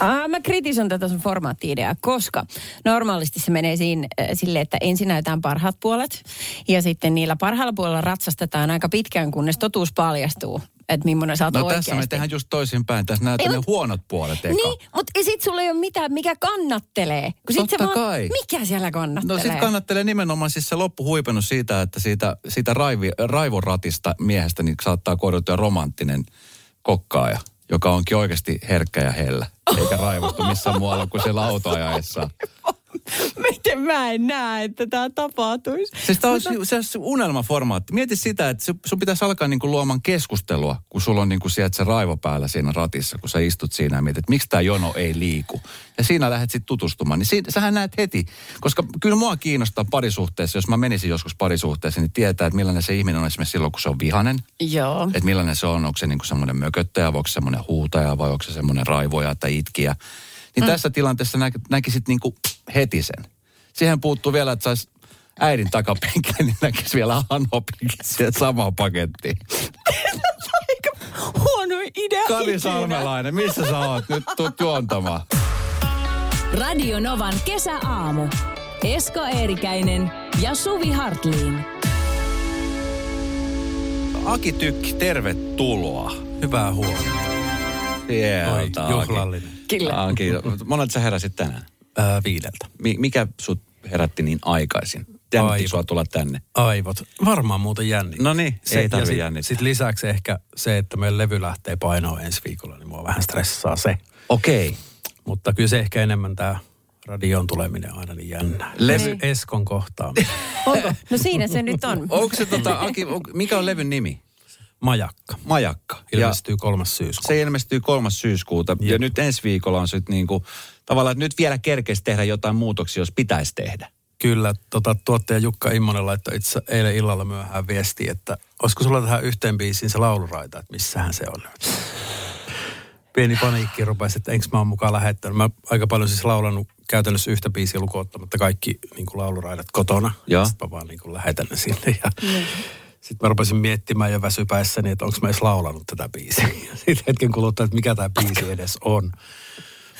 Ah, mä kritisoin tätä sun formaatti-ideaa, koska normaalisti se menee siinä äh, silleen, että ensin näytetään parhaat puolet ja sitten niillä parhailla puolella ratsastetaan aika pitkään, kunnes totuus paljastuu, että millainen sä oot no oikeasti. tässä me tehdään just toisinpäin. Tässä näytetään ne mut- huonot puolet eka. Niin, mutta sit sulla ei ole mitään, mikä kannattelee. Kun sit Totta se vaan, kai. mikä siellä kannattelee? No sitten kannattelee nimenomaan siis se loppuhuipennus siitä, että siitä, siitä raivi, raivoratista miehestä niin saattaa kohdata romanttinen kokkaaja, joka onkin oikeasti herkkä ja hellä. Eikä raivostu missään muualla kuin siellä autoajaessa. Miten mä en näe, että tämä tapahtuisi? Siis tämä on se, se unelmaformaatti. Mieti sitä, että sun, pitäisi alkaa niinku luomaan keskustelua, kun sulla on niinku sieltä se raivo päällä siinä ratissa, kun sä istut siinä ja mietit, että miksi tämä jono ei liiku. Ja siinä lähdet sitten tutustumaan. Niin siitä, sähän näet heti, koska kyllä mua kiinnostaa parisuhteessa, jos mä menisin joskus parisuhteessa, niin tietää, että millainen se ihminen on esimerkiksi silloin, kun se on vihanen. Joo. Että millainen se on, onko se niinku semmoinen mököttäjä, onko se semmoinen huutaja, vai onko se semmoinen raivoja tai itkiä. Niin mm. tässä tilanteessa nä- näkisit niinku heti sen. Siihen puuttuu vielä, että sais äidin takapenkillä, niin näkisi vielä Hanopinkin sieltä samaa pakettiin. Aika huono idea. Kari. Salmelainen, missä sä oot? Nyt tuut juontamaan. Radio Novan kesäaamu. Esko Eerikäinen ja Suvi Hartliin. Aki Tykki, tervetuloa. Hyvää huomenta. Sieltä, Oi, juhlallinen. Kyllä. Aki. Monelta sä heräsit tänään? Ää, viideltä. Mi- mikä sut herätti niin aikaisin? Jännitti sua tulla tänne. Aivot. Varmaan muuten jännittää. No niin, ei tarvi jännittää. Sitten lisäksi ehkä se, että meidän levy lähtee painoon ensi viikolla, niin mua vähän stressaa se. Okei. Mutta kyllä se ehkä enemmän tämä radioon tuleminen aina niin jännää. Levy- Eskon kohtaaminen. Onko? No siinä se nyt on. Onko se tota, Aki, on, mikä on levyn nimi? Majakka. Majakka. Ja Ilmestyy kolmas syyskuuta. se ilmestyy kolmas syyskuuta. Ja Jep. nyt ensi viikolla on sitten niinku, tavallaan, että nyt vielä kerkesi tehdä jotain muutoksia, jos pitäisi tehdä. Kyllä, tota, tuottaja Jukka Immonen laittoi itse eilen illalla myöhään viesti, että olisiko sulla tähän yhteen biisiin se lauluraita, että missähän se on. Pieni paniikki rupesi, että enkö mä oon mukaan lähettänyt. Mä aika paljon siis laulanut käytännössä yhtä biisiä lukuun ottamatta kaikki niin kuin lauluraidat kotona. Sitten mä vaan niin kuin lähetän ne sinne ja sitten mä rupesin miettimään jo väsypäissäni, että onko mä edes laulanut tätä biisiä. Sitten hetken kuluttua, että mikä tämä biisi edes on.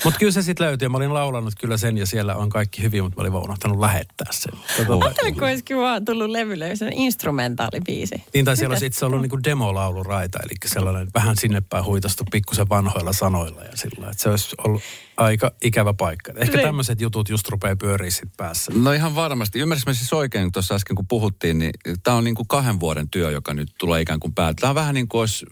Mutta kyllä se sitten löytyi ja mä olin laulanut kyllä sen ja siellä on kaikki hyvin, mutta mä olin vaan unohtanut lähettää sen. Tota, Ajattelin, kun olisikin vaan tullut levylle se instrumentaalibiisi. Niin tai siellä olisi itse ollut niinku demolauluraita, eli sellainen vähän sinne päin huitastu pikkusen vanhoilla sanoilla ja sillä että se olisi ollut aika ikävä paikka. Ehkä Niin. tämmöiset jutut just rupeaa pyöriä sit päässä. No ihan varmasti. Ymmärsinkö mä siis oikein tuossa äsken, kun puhuttiin, niin tämä on niin kuin kahden vuoden työ, joka nyt tulee ikään kuin päältä. Tämä on vähän niin kuin olisi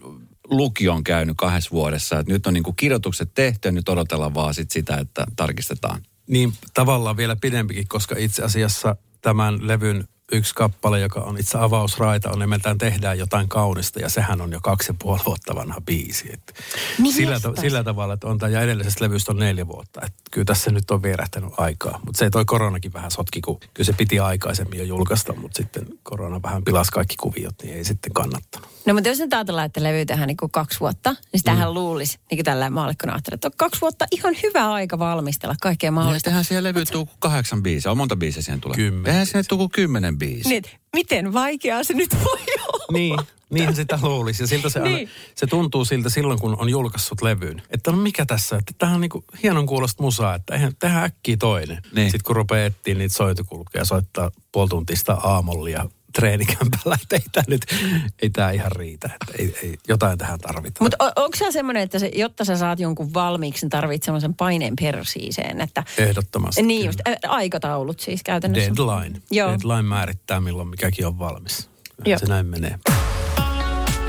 lukion käynyt kahdessa vuodessa. Että nyt on niin kuin kirjoitukset tehty ja nyt odotellaan vaan sit sitä, että tarkistetaan. Niin tavallaan vielä pidempikin, koska itse asiassa tämän levyn yksi kappale, joka on itse avausraita, on nimeltään Tehdään jotain kaunista, ja sehän on jo kaksi ja puoli vuotta vanha biisi. Et Niin sillä, ta- sillä tavalla, että on tämä ja edellisestä levystä on neljä vuotta. Et kyllä tässä nyt on vierähtänyt aikaa. Mutta se toi koronakin vähän sotki, kun kyllä se piti aikaisemmin jo julkaista, mutta sitten korona vähän pilasi kaikki kuviot, niin ei sitten kannattanut. No mutta jos nyt ajatellaan, että levy tehdään niin kuin kaksi vuotta, niin sitähän mm. luulisi, niin kuin tällä maallikkona ajattelee, että on kaksi vuotta ihan hyvä aika valmistella kaikkea Ja mahdollista. tehdään siihen levy tuu kahdeksan biisiä. On monta biisiä siihen tulee. Kymmenen Tehdään sinne tuu kuin kymmenen biisiä. Niin, miten vaikeaa se nyt voi olla? Niin, niinhän sitä luulisi. Ja siltä se, Niin. niin. se tuntuu siltä silloin, kun on julkaissut levyyn. Että no mikä tässä, että tämähän on niinku hienon kuulosta musaa, että eihän tehdään äkkiä toinen. Niin. Sitten kun rupeaa etsiä niitä soitukulkuja, soittaa puolituntista aamollia treenikämpällä, että ei tämä nyt, ei tämä ihan riitä. Että ei, ei, jotain tähän tarvitaan. Mutta onko se semmoinen, että se, jotta sä saat jonkun valmiiksi, niin tarvitset semmoisen paineen persiiseen, että... Ehdottomasti. Niin just, ä, aikataulut siis käytännössä. Deadline. Joo. Deadline määrittää, milloin mikäkin on valmis. Joo. Se näin menee.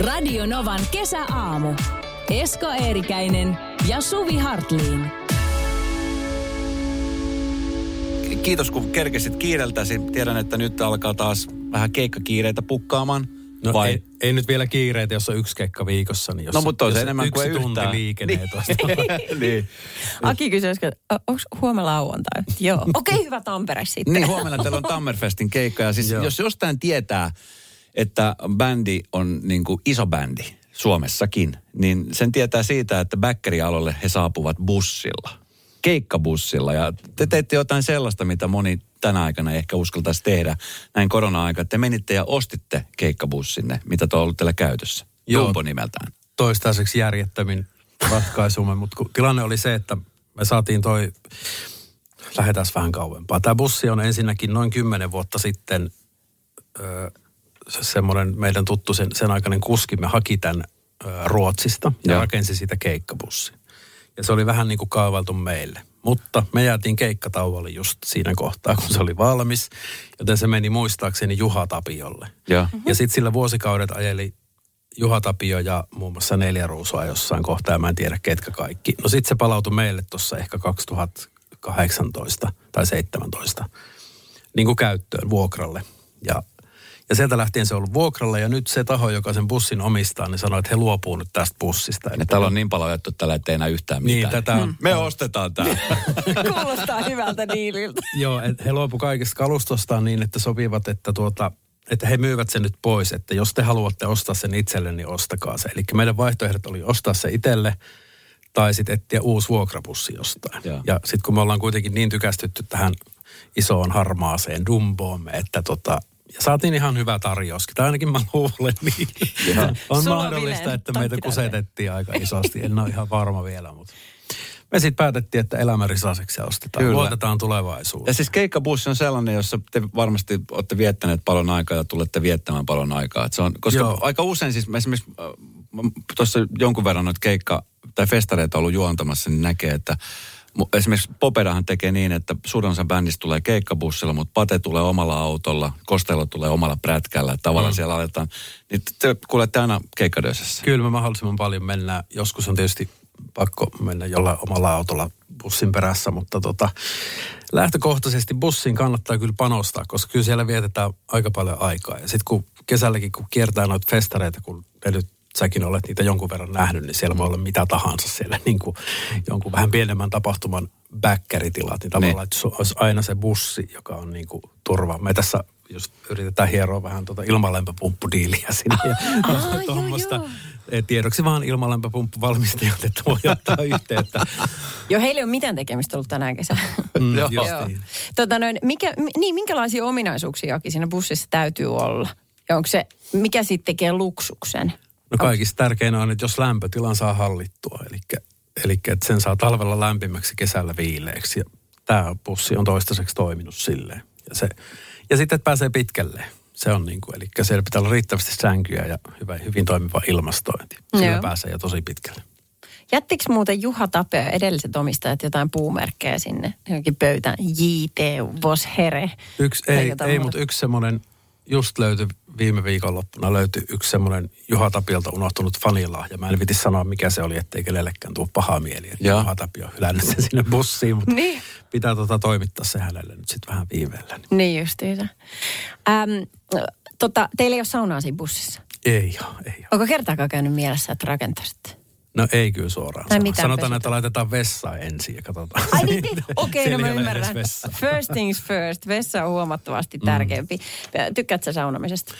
Radio Novan kesäaamu. Esko Eerikäinen ja Suvi Hartliin. Kiitos kun kerkesit kiireltäsi. Tiedän, että nyt alkaa taas vähän keikkakiireitä pukkaamaan. No Vai? ei, ei, nyt vielä kiireitä, jos on yksi keikka viikossa, niin jos, No, mutta on se enemmän yksi kuin ei tunti liikenee Niin. tuosta. niin. Aki kysyi, onko huomenna lauantai? Joo. Okei, okay, hyvä Tampere sitten. Niin, huomenna teillä on Tammerfestin keikka. Ja siis jos jostain tietää, että bändi on niin kuin iso bändi Suomessakin, niin sen tietää siitä, että Bäkkärialolle he saapuvat bussilla. Keikkabussilla. Ja te teette jotain sellaista, mitä moni tänä aikana ei ehkä uskaltaisi tehdä näin korona-aika. Te menitte ja ostitte keikkabussinne, mitä te on ollut teillä käytössä. Jumbo nimeltään. toistaiseksi järjettömin ratkaisumme, mutta tilanne oli se, että me saatiin toi, lähdetään vähän kauempaa. Tämä bussi on ensinnäkin noin kymmenen vuotta sitten ö, se- semmoinen meidän tuttu sen, sen aikainen kuskimme haki tämän ö, Ruotsista ja Joo. rakensi siitä keikkabussin. Ja se oli vähän niin kuin kaavailtu meille. Mutta me jäätiin keikkatauolle just siinä kohtaa, kun se oli valmis. Joten se meni muistaakseni Juha Tapiolle. Joo. Ja sitten sillä vuosikaudet ajeli Juha Tapio ja muun muassa neljä ruusua jossain kohtaa, ja mä en tiedä ketkä kaikki. No sitten se palautui meille tuossa ehkä 2018 tai 17 niin kuin käyttöön vuokralle. Ja, ja sieltä lähtien se on ollut vuokralla, ja nyt se taho, joka sen bussin omistaa, niin sanoi, että he luopuu nyt tästä bussista. Ja täällä on niin paljon ajettu, että tällä ei enää yhtään Niin, mitään. tätä on- Me ostetaan tämä. Kuulostaa hyvältä diililtä. Joo, että he luopu kaikesta kalustostaan niin, että sopivat, että tuota, että he myyvät sen nyt pois, että jos te haluatte ostaa sen itselle, niin ostakaa se. Eli meidän vaihtoehdot oli ostaa se itselle tai sitten etsiä uusi vuokrabussi jostain. Joo. Ja sitten kun me ollaan kuitenkin niin tykästytty tähän isoon harmaaseen dumboomme, että tota, ja saatiin ihan hyvä tarjous. Tai ainakin mä luulen niin. On Sulavinen mahdollista, että meitä kusetettiin aika isosti. En ole ihan varma vielä, mutta me sitten päätettiin, että elämä risaseksi ja ostetaan. Kyllä. Luotetaan tulevaisuuteen. Ja siis keikkabussi on sellainen, jossa te varmasti olette viettäneet paljon aikaa ja tulette viettämään paljon aikaa. Et se on, koska Joo. aika usein siis esimerkiksi äh, tuossa jonkun verran noita keikka- tai festareita ollut juontamassa, niin näkee, että esimerkiksi Popedahan tekee niin, että suurin osa bändistä tulee keikkabussilla, mutta Pate tulee omalla autolla, Kostelo tulee omalla prätkällä. Tavallaan Mm. siellä aletaan. Niin te kuulette aina keikkadöisessä. Kyllä me mahdollisimman paljon mennään. Joskus on tietysti pakko mennä jollain omalla autolla bussin perässä, mutta tota, lähtökohtaisesti bussiin kannattaa kyllä panostaa, koska kyllä siellä vietetään aika paljon aikaa. Ja sitten kun kesälläkin, kun kiertää noita festareita, kun ne nyt säkin olet niitä jonkun verran nähnyt, niin siellä voi olla mitä tahansa siellä niin kuin jonkun vähän pienemmän tapahtuman bäkkäritilat, niin tavallaan, että se olisi aina se bussi, joka on niin kuin turva. Me tässä just yritetään hieroa vähän tuota ilmalämpöpumppudiiliä sinne. Ja joo, tuommoista. joo. Tiedoksi vaan ilmalämpöpumppuvalmistajat, että voi ottaa yhteyttä. Joo, heillä ei ole mitään tekemistä ollut tänään kesänä. Mm, Joo. justiin. Tota noin, mikä, mi- niin, minkälaisia ominaisuuksia jokin siinä bussissa täytyy olla? Ja onko se, mikä siitä tekee luksuksen? No kaikista tärkeinä on, että jos lämpötilan saa hallittua, eli, eli että sen saa talvella lämpimäksi, kesällä viileäksi. Ja tämä bussi on toistaiseksi toiminut silleen. Ja, se, ja sitten, että pääsee pitkälle. Se on niin kuin, eli siellä pitää olla riittävästi sänkyjä ja hyvä, hyvin toimiva ilmastointi. Sillä Joo. pääsee jo tosi pitkälle. Jättikö muuten Juha Tapio ja edelliset omistajat jotain puumerkkejä sinne johonkin pöytään? JT, Vos Here. Yksi, ei, ei mutta yksi semmoinen, just löytyi viime viikonloppuna, löytyi yksi semmoinen Juha Tapiolta unohtunut fanilahja. Mä en viti sanoa, mikä se oli, ettei kenellekään tuu pahaa mieli. Että. Juha Tapio on hylännyt sen sinne bussiin, mutta Niin. pitää tota toimittaa se hänelle nyt sitten vähän viiveellä. Niin. Niin justiinsa. Ähm, tota, teillä ei ole saunaa siinä bussissa. Ei ole, ei ole. Onko kertaakaan käynyt mielessä, että rakentaisitte? No ei kyllä suoraan. Tai Sanotaan, pesuta. että laitetaan vessa ensin ja katsotaan. Ai niin, niin. okei, no Siellä mä ymmärrän. First things first. Vessa on huomattavasti tärkeämpi. Tykkäätkö sä saunamisesta?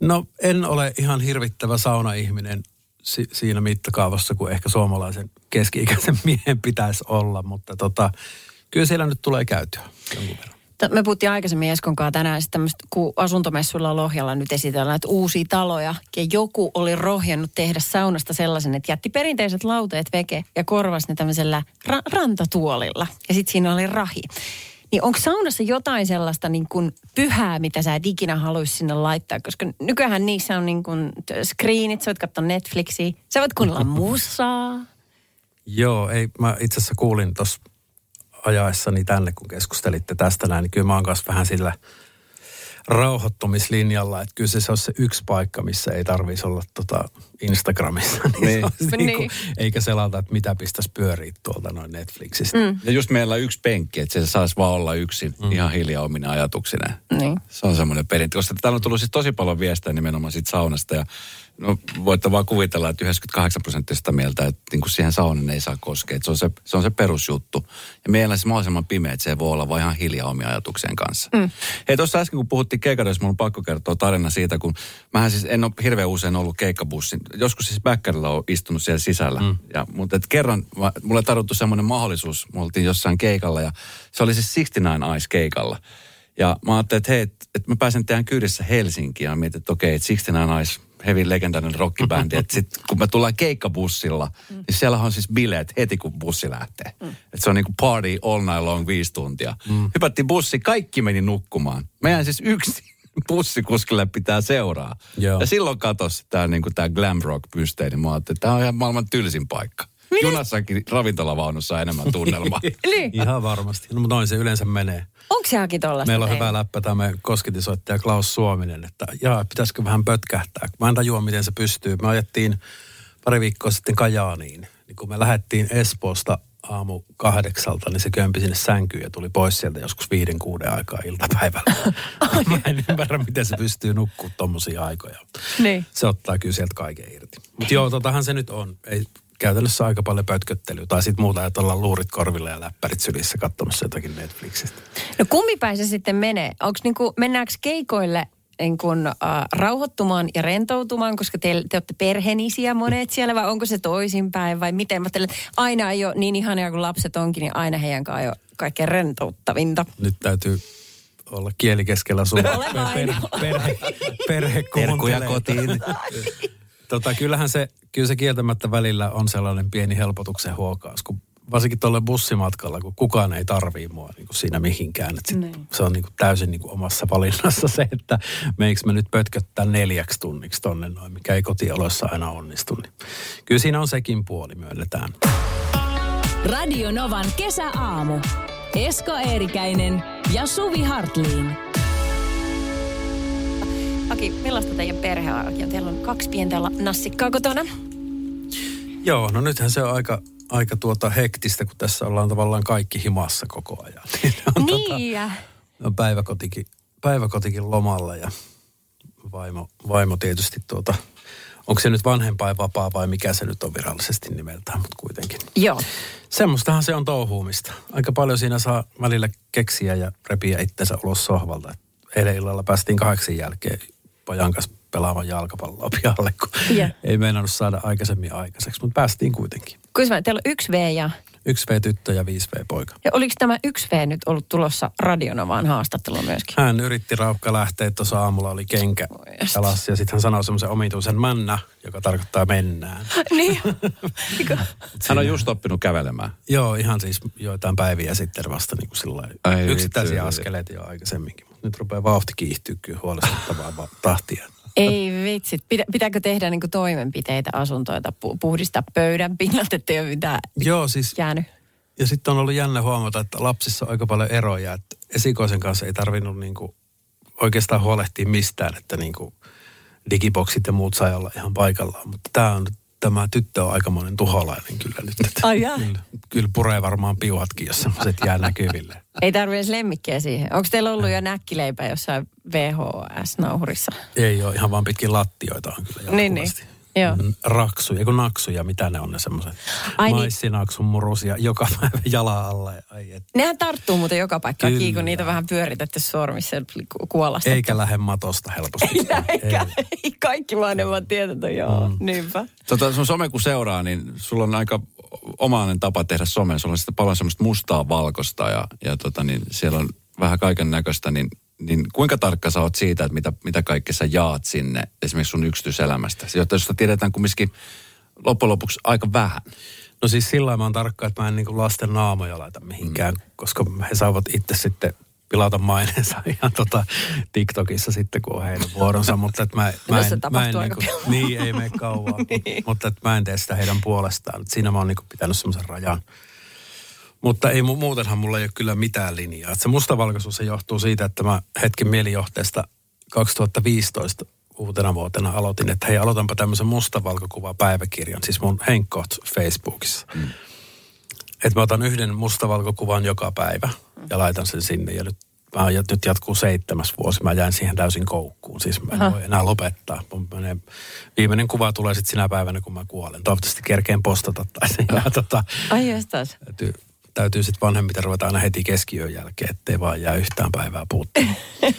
No en ole ihan hirvittävä saunaihminen si- siinä mittakaavassa, kuin ehkä suomalaisen keski-ikäisen miehen pitäisi olla, mutta tota, kyllä siellä nyt tulee käytyä jonkun verran. Me puhuttiin aikaisemmin Eskon kanssa tänään tämmöistä, kun asuntomessuilla Lohjalla nyt esitellään näitä uusia taloja. Ja joku oli rohjennut tehdä saunasta sellaisen, että jätti perinteiset lauteet veke ja korvasi ne tämmöisellä ra- rantatuolilla. Ja sitten siinä oli rahi. Niin onko saunassa jotain sellaista niin kuin pyhää, mitä sä et ikinä haluaisi sinne laittaa? Koska nykyään niissä on niin kuin screenit, sä voit katsoa Netflixiä, sä voit kuunnella musaa. Joo, ei, mä itse asiassa kuulin tuossa ajaessani tänne, kun keskustelitte tästä näin, niin kyllä mä oon kanssa vähän sillä rauhoittumislinjalla, että kyllä se, se on se yksi paikka, missä ei tarvitsisi olla tota Instagramissa. Niin. Niin. Se olisi Niin. niin kuin, eikä selata, että mitä pistäisi pyöriä tuolta noin Netflixistä. Mm. Ja just meillä on yksi penkki, että se saisi vaan olla yksin mm. ihan hiljaa omina ajatuksineen. Niin. Se on semmoinen perintö, koska täällä on tullut siis tosi paljon viestejä nimenomaan siitä saunasta ja no, voitte vaan kuvitella, että 98 prosenttista mieltä, että niin kuin siihen saunan ei saa koskea. Että se, on se, se on se perusjuttu. Ja meillä se mahdollisimman pimeä, että se voi olla vaan ihan hiljaa omia ajatuksien kanssa. Mm. Hei, tuossa äsken kun puhuttiin keikadoissa, mulla on pakko kertoa tarina siitä, kun mähän siis en ole hirveän usein ollut keikkabussin. Joskus siis Bäkkärillä on istunut siellä sisällä. Mm. Ja, mutta et kerran mä, mulle tarjottu semmoinen mahdollisuus, me oltiin jossain keikalla ja se oli siis 69 Ice keikalla. Ja mä ajattelin, että hei, että et mä pääsen teidän kyydissä Helsinkiin. Ja mietin, että okei, että 69 Ice, heavy legendaarinen rockibändi. että sit kun me tullaan keikkabussilla, niin siellä on siis bileet heti, kun bussi lähtee. Mm. Että se on niinku party all night long viisi tuntia. Mm. Hypättiin bussi, kaikki meni nukkumaan. Mä jäin siis yksin bussikuskille pitää seuraa. Joo. Ja silloin katosi tämä niinku tää glam rock pysteeni. Niin mä ajattelin, että tämä on ihan maailman tylsin paikka. Junassakin ravintolavaunussa on enemmän tunnelmaa. Niin. Ihan varmasti. No, mutta noin se yleensä menee. Onko se Aki tollaista? Meillä on teillä? hyvä läppä tämä kosketisoittaja Klaus Suominen, että jaa, pitäisikö vähän pötkähtää. Mä en tajua, miten se pystyy. Me ajettiin pari viikkoa sitten Kajaaniin. Niin kun me lähdettiin Espoosta aamu kahdeksalta, niin se kömpi sinne sänkyyn ja tuli pois sieltä joskus viiden kuuden aikaa iltapäivällä. Mä en ymmärrä, miten se pystyy nukkua tommosia aikoja. Niin. Se ottaa kyllä sieltä kaiken irti. Mutta joo, totahan se nyt on. Ei, käytännössä aika paljon pötköttelyä. Tai sitten muuta, että ollaan luurit korvilla ja läppärit sylissä katsomassa jotakin Netflixistä. No kummipäin se sitten menee? Onko niinku, mennäänkö keikoille niin kun, äh, rauhoittumaan ja rentoutumaan, koska te, te olette perheenisiä monet siellä, vai onko se toisinpäin, vai miten? Mä ajattelen, että aina ei ole niin ihania kuin lapset onkin, niin aina heidän kanssaan ei ole kaikkein rentouttavinta. Nyt täytyy olla kieli keskellä suulla. Ole vain. perhe, perhe Terkkuja kuuntelee. kotiin. Tota, kyllähän se, kyllä se kieltämättä välillä on sellainen pieni helpotuksen huokaus, kun varsinkin tuolle bussimatkalla, kun kukaan ei tarvii mua niin kuin siinä mihinkään. Et sit Niin. Se on niin kuin täysin niin kuin omassa valinnassa se, että meikö me nyt pötköttää neljäksi tunniksi tonne noin, mikä ei kotioloissa aina onnistu. Niin. Kyllä siinä on sekin puoli, myönnetään. Radio Novan kesäaamu. Esko Eerikäinen ja Suvi Hartliin. Aki, millaista teidän perhe on? Teillä on kaksi pientä nassikkaa kotona. Joo, no nythän se on aika, aika tuota hektistä, kun tässä ollaan tavallaan kaikki himassa koko ajan. on tota- Niin, ja on päiväkotikin, päiväkotikin lomalla ja vaimo, vaimo tietysti tuota, onko se nyt vanhempainvapaa vai mikä se nyt on virallisesti nimeltään, mutta kuitenkin. joo. Semmoistahan se on touhuumista. Aika paljon siinä saa välillä keksiä ja repiä itsensä ulos sohvalta. Eilen illalla päästiin kahdeksan jälkeen pojan kanssa pelaamaan jalkapalloa pihalle, kun Ja. ei meinannut saada aikaisemmin aikaiseksi, mutta päästiin kuitenkin. Kuinka teillä on yksi V ja, Yksi V-tyttö ja viisi V-poika. ja oliko tämä yksi V nyt ollut tulossa radionovaan haastattelua myöskin? Hän yritti raukka lähteä, tuossa aamulla oli kenkä jalassa ja sitten hän sanoi semmoisen omituisen manna, joka tarkoittaa mennään. niin. Hän on just oppinut kävelemään. Joo, ihan siis joitain päiviä sitten vasta niin kuin sillä yksittäisiä vitsi. askeleita jo aikaisemminkin. Nyt rupeaa vauhti kiihtyä kyllä huolestuttavaa va- tahtia. Ei vitsit. Pitä, pitääkö tehdä niinku toimenpiteitä pu- puhdistaa pöydän pinnat, ettei ole mitään Joo, siis jäänyt? ja sitten on ollut jännä huomata, että lapsissa on aika paljon eroja. Että esikoisen kanssa ei tarvinnut niin kuin oikeastaan huolehtia mistään, että niin kuin digiboksit ja muut sai olla ihan paikallaan. Mutta tämä on tämä tyttö on aikamoinen tuholainen kyllä nyt. Että Ai jaa. kyllä, kyllä puree varmaan piuhatkin, jos semmoiset jää näkyville. Ei tarvitse edes lemmikkiä siihen. Onko teillä ollut jo näkkileipä jossain VHS-nauhurissa? Ei ole ihan vaan pitkin lattioita on kyllä Niin, niin. Jatkuvasti. Joo. Mm, Raksuja, kun naksuja, mitä ne on ne semmoiset. Niin. Maissinaksun murusia joka päivä jala alla. Ai et. Nehän tarttuu muuten joka paikkaan, Kyllä. kun niitä vähän pyöritetty sormissa ku- kuolasta. Eikä lähde matosta helposti. Eikä, ei. Kaikki vanhemmat tietävät, joo, mm. niinpä. Tota, sun some kun seuraa, niin sulla on aika omainen tapa tehdä somea. Sulla on sitten paljon semmoista mustaa valkosta ja, ja tota, niin siellä on vähän kaiken näköistä. Niin, niin kuinka tarkka sä oot siitä, että mitä, mitä kaikkea sä jaat sinne esimerkiksi sun yksityiselämästä? Jotta josta tiedetään kumminkin loppujen lopuksi aika vähän. No siis sillä mä oon tarkka, että mä en niinku lasten naamoja laita mihinkään, mm. koska he saavat itse sitten pilata maineensa ihan tota TikTokissa sitten, kun on heidän vuoronsa. mutta että mä, mä No se en, mä en niinku, niin, ei mene kauan, niin. mutta että mä en tee sitä heidän puolestaan. Siinä mä oon niinku pitänyt semmoisen rajan. Mutta ei, mu- muutenhan mulla ei ole kyllä mitään linjaa. Et se mustavalkoisuus se johtuu siitä, että mä hetken mielijohteesta 2015 uutena vuotena aloitin, että hei aloitanpa tämmöisen mustavalkokuva päiväkirjan, siis mun henkkoht Facebookissa. Mm. Että mä otan yhden mustavalkokuvan joka päivä ja laitan sen sinne ja nyt Mä oon, nyt jatkuu seitsemäs vuosi. Mä jäin siihen täysin koukkuun. Siis mä en Aha. voi enää lopettaa. Mun menee, viimeinen kuva tulee sitten sinä päivänä, kun mä kuolen. Toivottavasti kerkeen postata tai sen. Ja, tota, Ai täytyy, täytyy sitten vanhemmiten ruveta aina heti keskiyön jälkeen, ettei vaan jää yhtään päivää puuttumaan.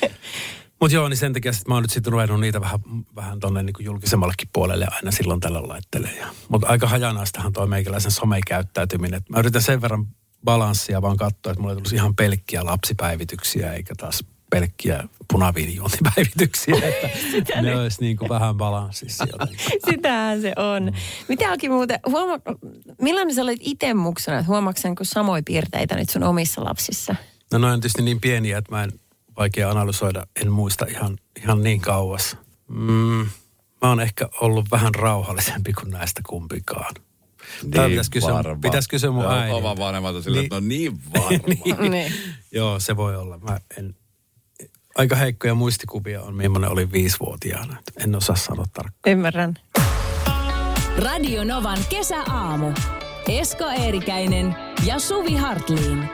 Mutta joo, niin sen takia sit mä oon nyt sitten ruvennut niitä vähän, vähän tonne niin julkisemmallekin puolelle aina silloin tällä laittelee. Mutta aika hajanaistahan toi meikäläisen somekäyttäytyminen. Et Mä yritän sen verran balanssia vaan katsoa, että mulle tulisi ihan pelkkiä lapsipäivityksiä eikä taas pelkkiä punaviinijuontipäivityksiä. Että ne olisi niin kuin vähän balanssissa. Sitähän se on. Mitä onkin muuten, huoma, millainen sä olit itse muksana? Huomaatko samoja piirteitä nyt sun omissa lapsissa? No noin on tietysti niin pieniä, että mä en vaikea analysoida, en muista ihan, ihan niin kauas. Mm, mä oon ehkä ollut vähän rauhallisempi kuin näistä kumpikaan. Tää pitäisi kysyä, varma. pitäisi kysyä mun äidiltä. Oma vanhemmat on silleen, että no niin varma. niin. Joo, se voi olla. Mä en, aika heikkoja muistikuvia on, millainen oli viisivuotiaana. En osaa sanoa tarkkaan. Ymmärrän. Radio Novan kesäaamu. Esko Eerikäinen ja Suvi Hartliin.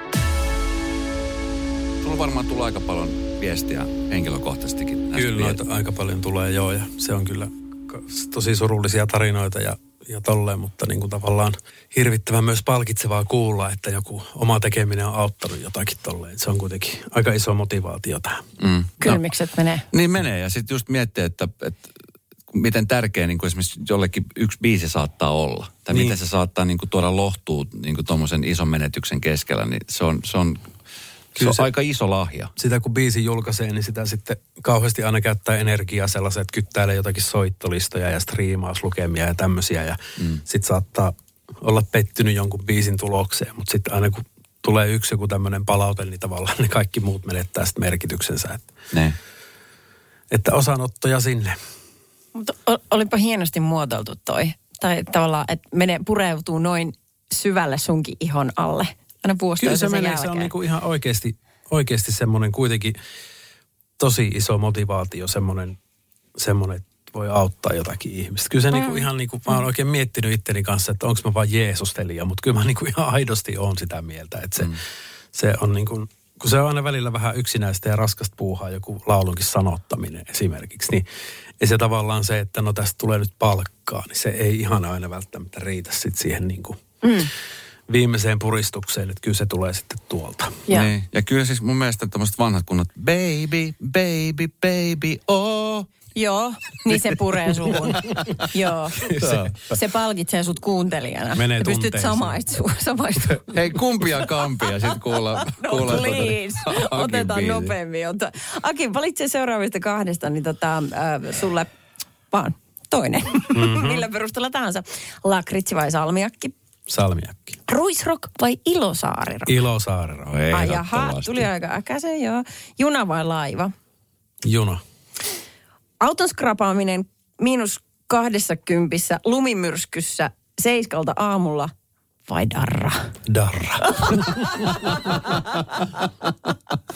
Sulla varmaan tulee aika paljon viestiä henkilökohtaisestikin. Kyllä, vie- aika, paljon tulee joo ja se on kyllä tosi surullisia tarinoita ja, ja tolleen, mutta niin kuin tavallaan hirvittävän myös palkitsevaa kuulla, että joku oma tekeminen on auttanut jotakin tolleen. Se on kuitenkin aika iso motivaatio tähän. Mm. Kylmikset menee. Niin menee ja sitten just miettiä, että, että miten tärkeä niin kuin esimerkiksi jollekin yksi biisi saattaa olla. Tai Niin. miten se saattaa niin kuin tuoda lohtua niin kuin tuommoisen ison menetyksen keskellä. Niin se on, se on, se Kyllä on se- aika iso lahja. Sitä kun biisi julkaisee, niin sitä sitten kauheasti aina käyttää energiaa sellaiset, että kyttäilee jotakin soittolistoja ja striimauslukemia ja tämmöisiä. Ja mm. sitten saattaa olla pettynyt jonkun biisin tulokseen, mutta sitten aina kun tulee yksi joku tämmöinen palaute, niin tavallaan ne kaikki muut menettää sitten merkityksensä. Että, Ne. että osanottoja sinne. Mutta olipa hienosti muotoiltu toi. Tai tavallaan, että menee, pureutuu noin syvälle sunkin ihon alle. Aina vuosi Kyllä se menee, jälkeen. se on niinku ihan oikeasti, oikeasti semmoinen kuitenkin tosi iso motivaatio, semmoinen, semmoinen voi auttaa jotakin ihmistä. Kyllä se niinku ihan niin kuin, mä oon oikein miettinyt itteni kanssa, että onko mä vaan Jeesustelija, mutta kyllä mä niinku ihan aidosti oon sitä mieltä, että se, mm. se on niin kuin, kun se on aina välillä vähän yksinäistä ja raskasta puuhaa, joku laulunkin sanottaminen esimerkiksi, niin ei se tavallaan se, että no tästä tulee nyt palkkaa, niin se ei ihan aina välttämättä riitä sit siihen niin kuin mm. Viimeiseen puristukseen, että kyllä se tulee sitten tuolta. Ja. Niin. ja kyllä siis mun mielestä tämmöiset vanhat kunnat, baby, baby, baby, oh. Joo, niin se puree suun. Joo. Se, se palkitsee sut kuuntelijana. Menee pystyt samaistumaan. Samaistu. Hei, kumpia kampia sitten kuulla. No kuulla tuota- please, Akin otetaan biisi. nopeammin. Ota. Aki, valitse seuraavista kahdesta, niin tota, äh, sulle vaan toinen. Mm-hmm. Millä perusteella tahansa. Lakritsi vai salmiakki? Salmiakki. Ruisrock vai Ilosaarirock? Ilosaarero. Ai jaha, tuli aika äkäisen, joo. Juna vai laiva? Juna. Auton skrapaaminen miinus kahdessa kympissä lumimyrskyssä seiskalta aamulla vai darra? Darra.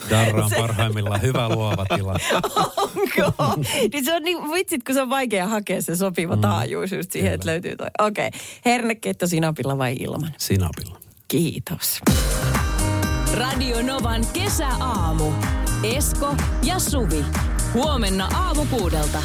Darra on parhaimmillaan hyvä luova tila. Onko? niin se on niin, vitsit, kun se on vaikea hakea se sopiva taajuus just siihen, että löytyy toi. Okei, okay. herneketto sinapilla vai ilman? Sinapilla. Kiitos. Radio Novan kesäaamu. Esko ja Suvi. Huomenna aamu kuudelta.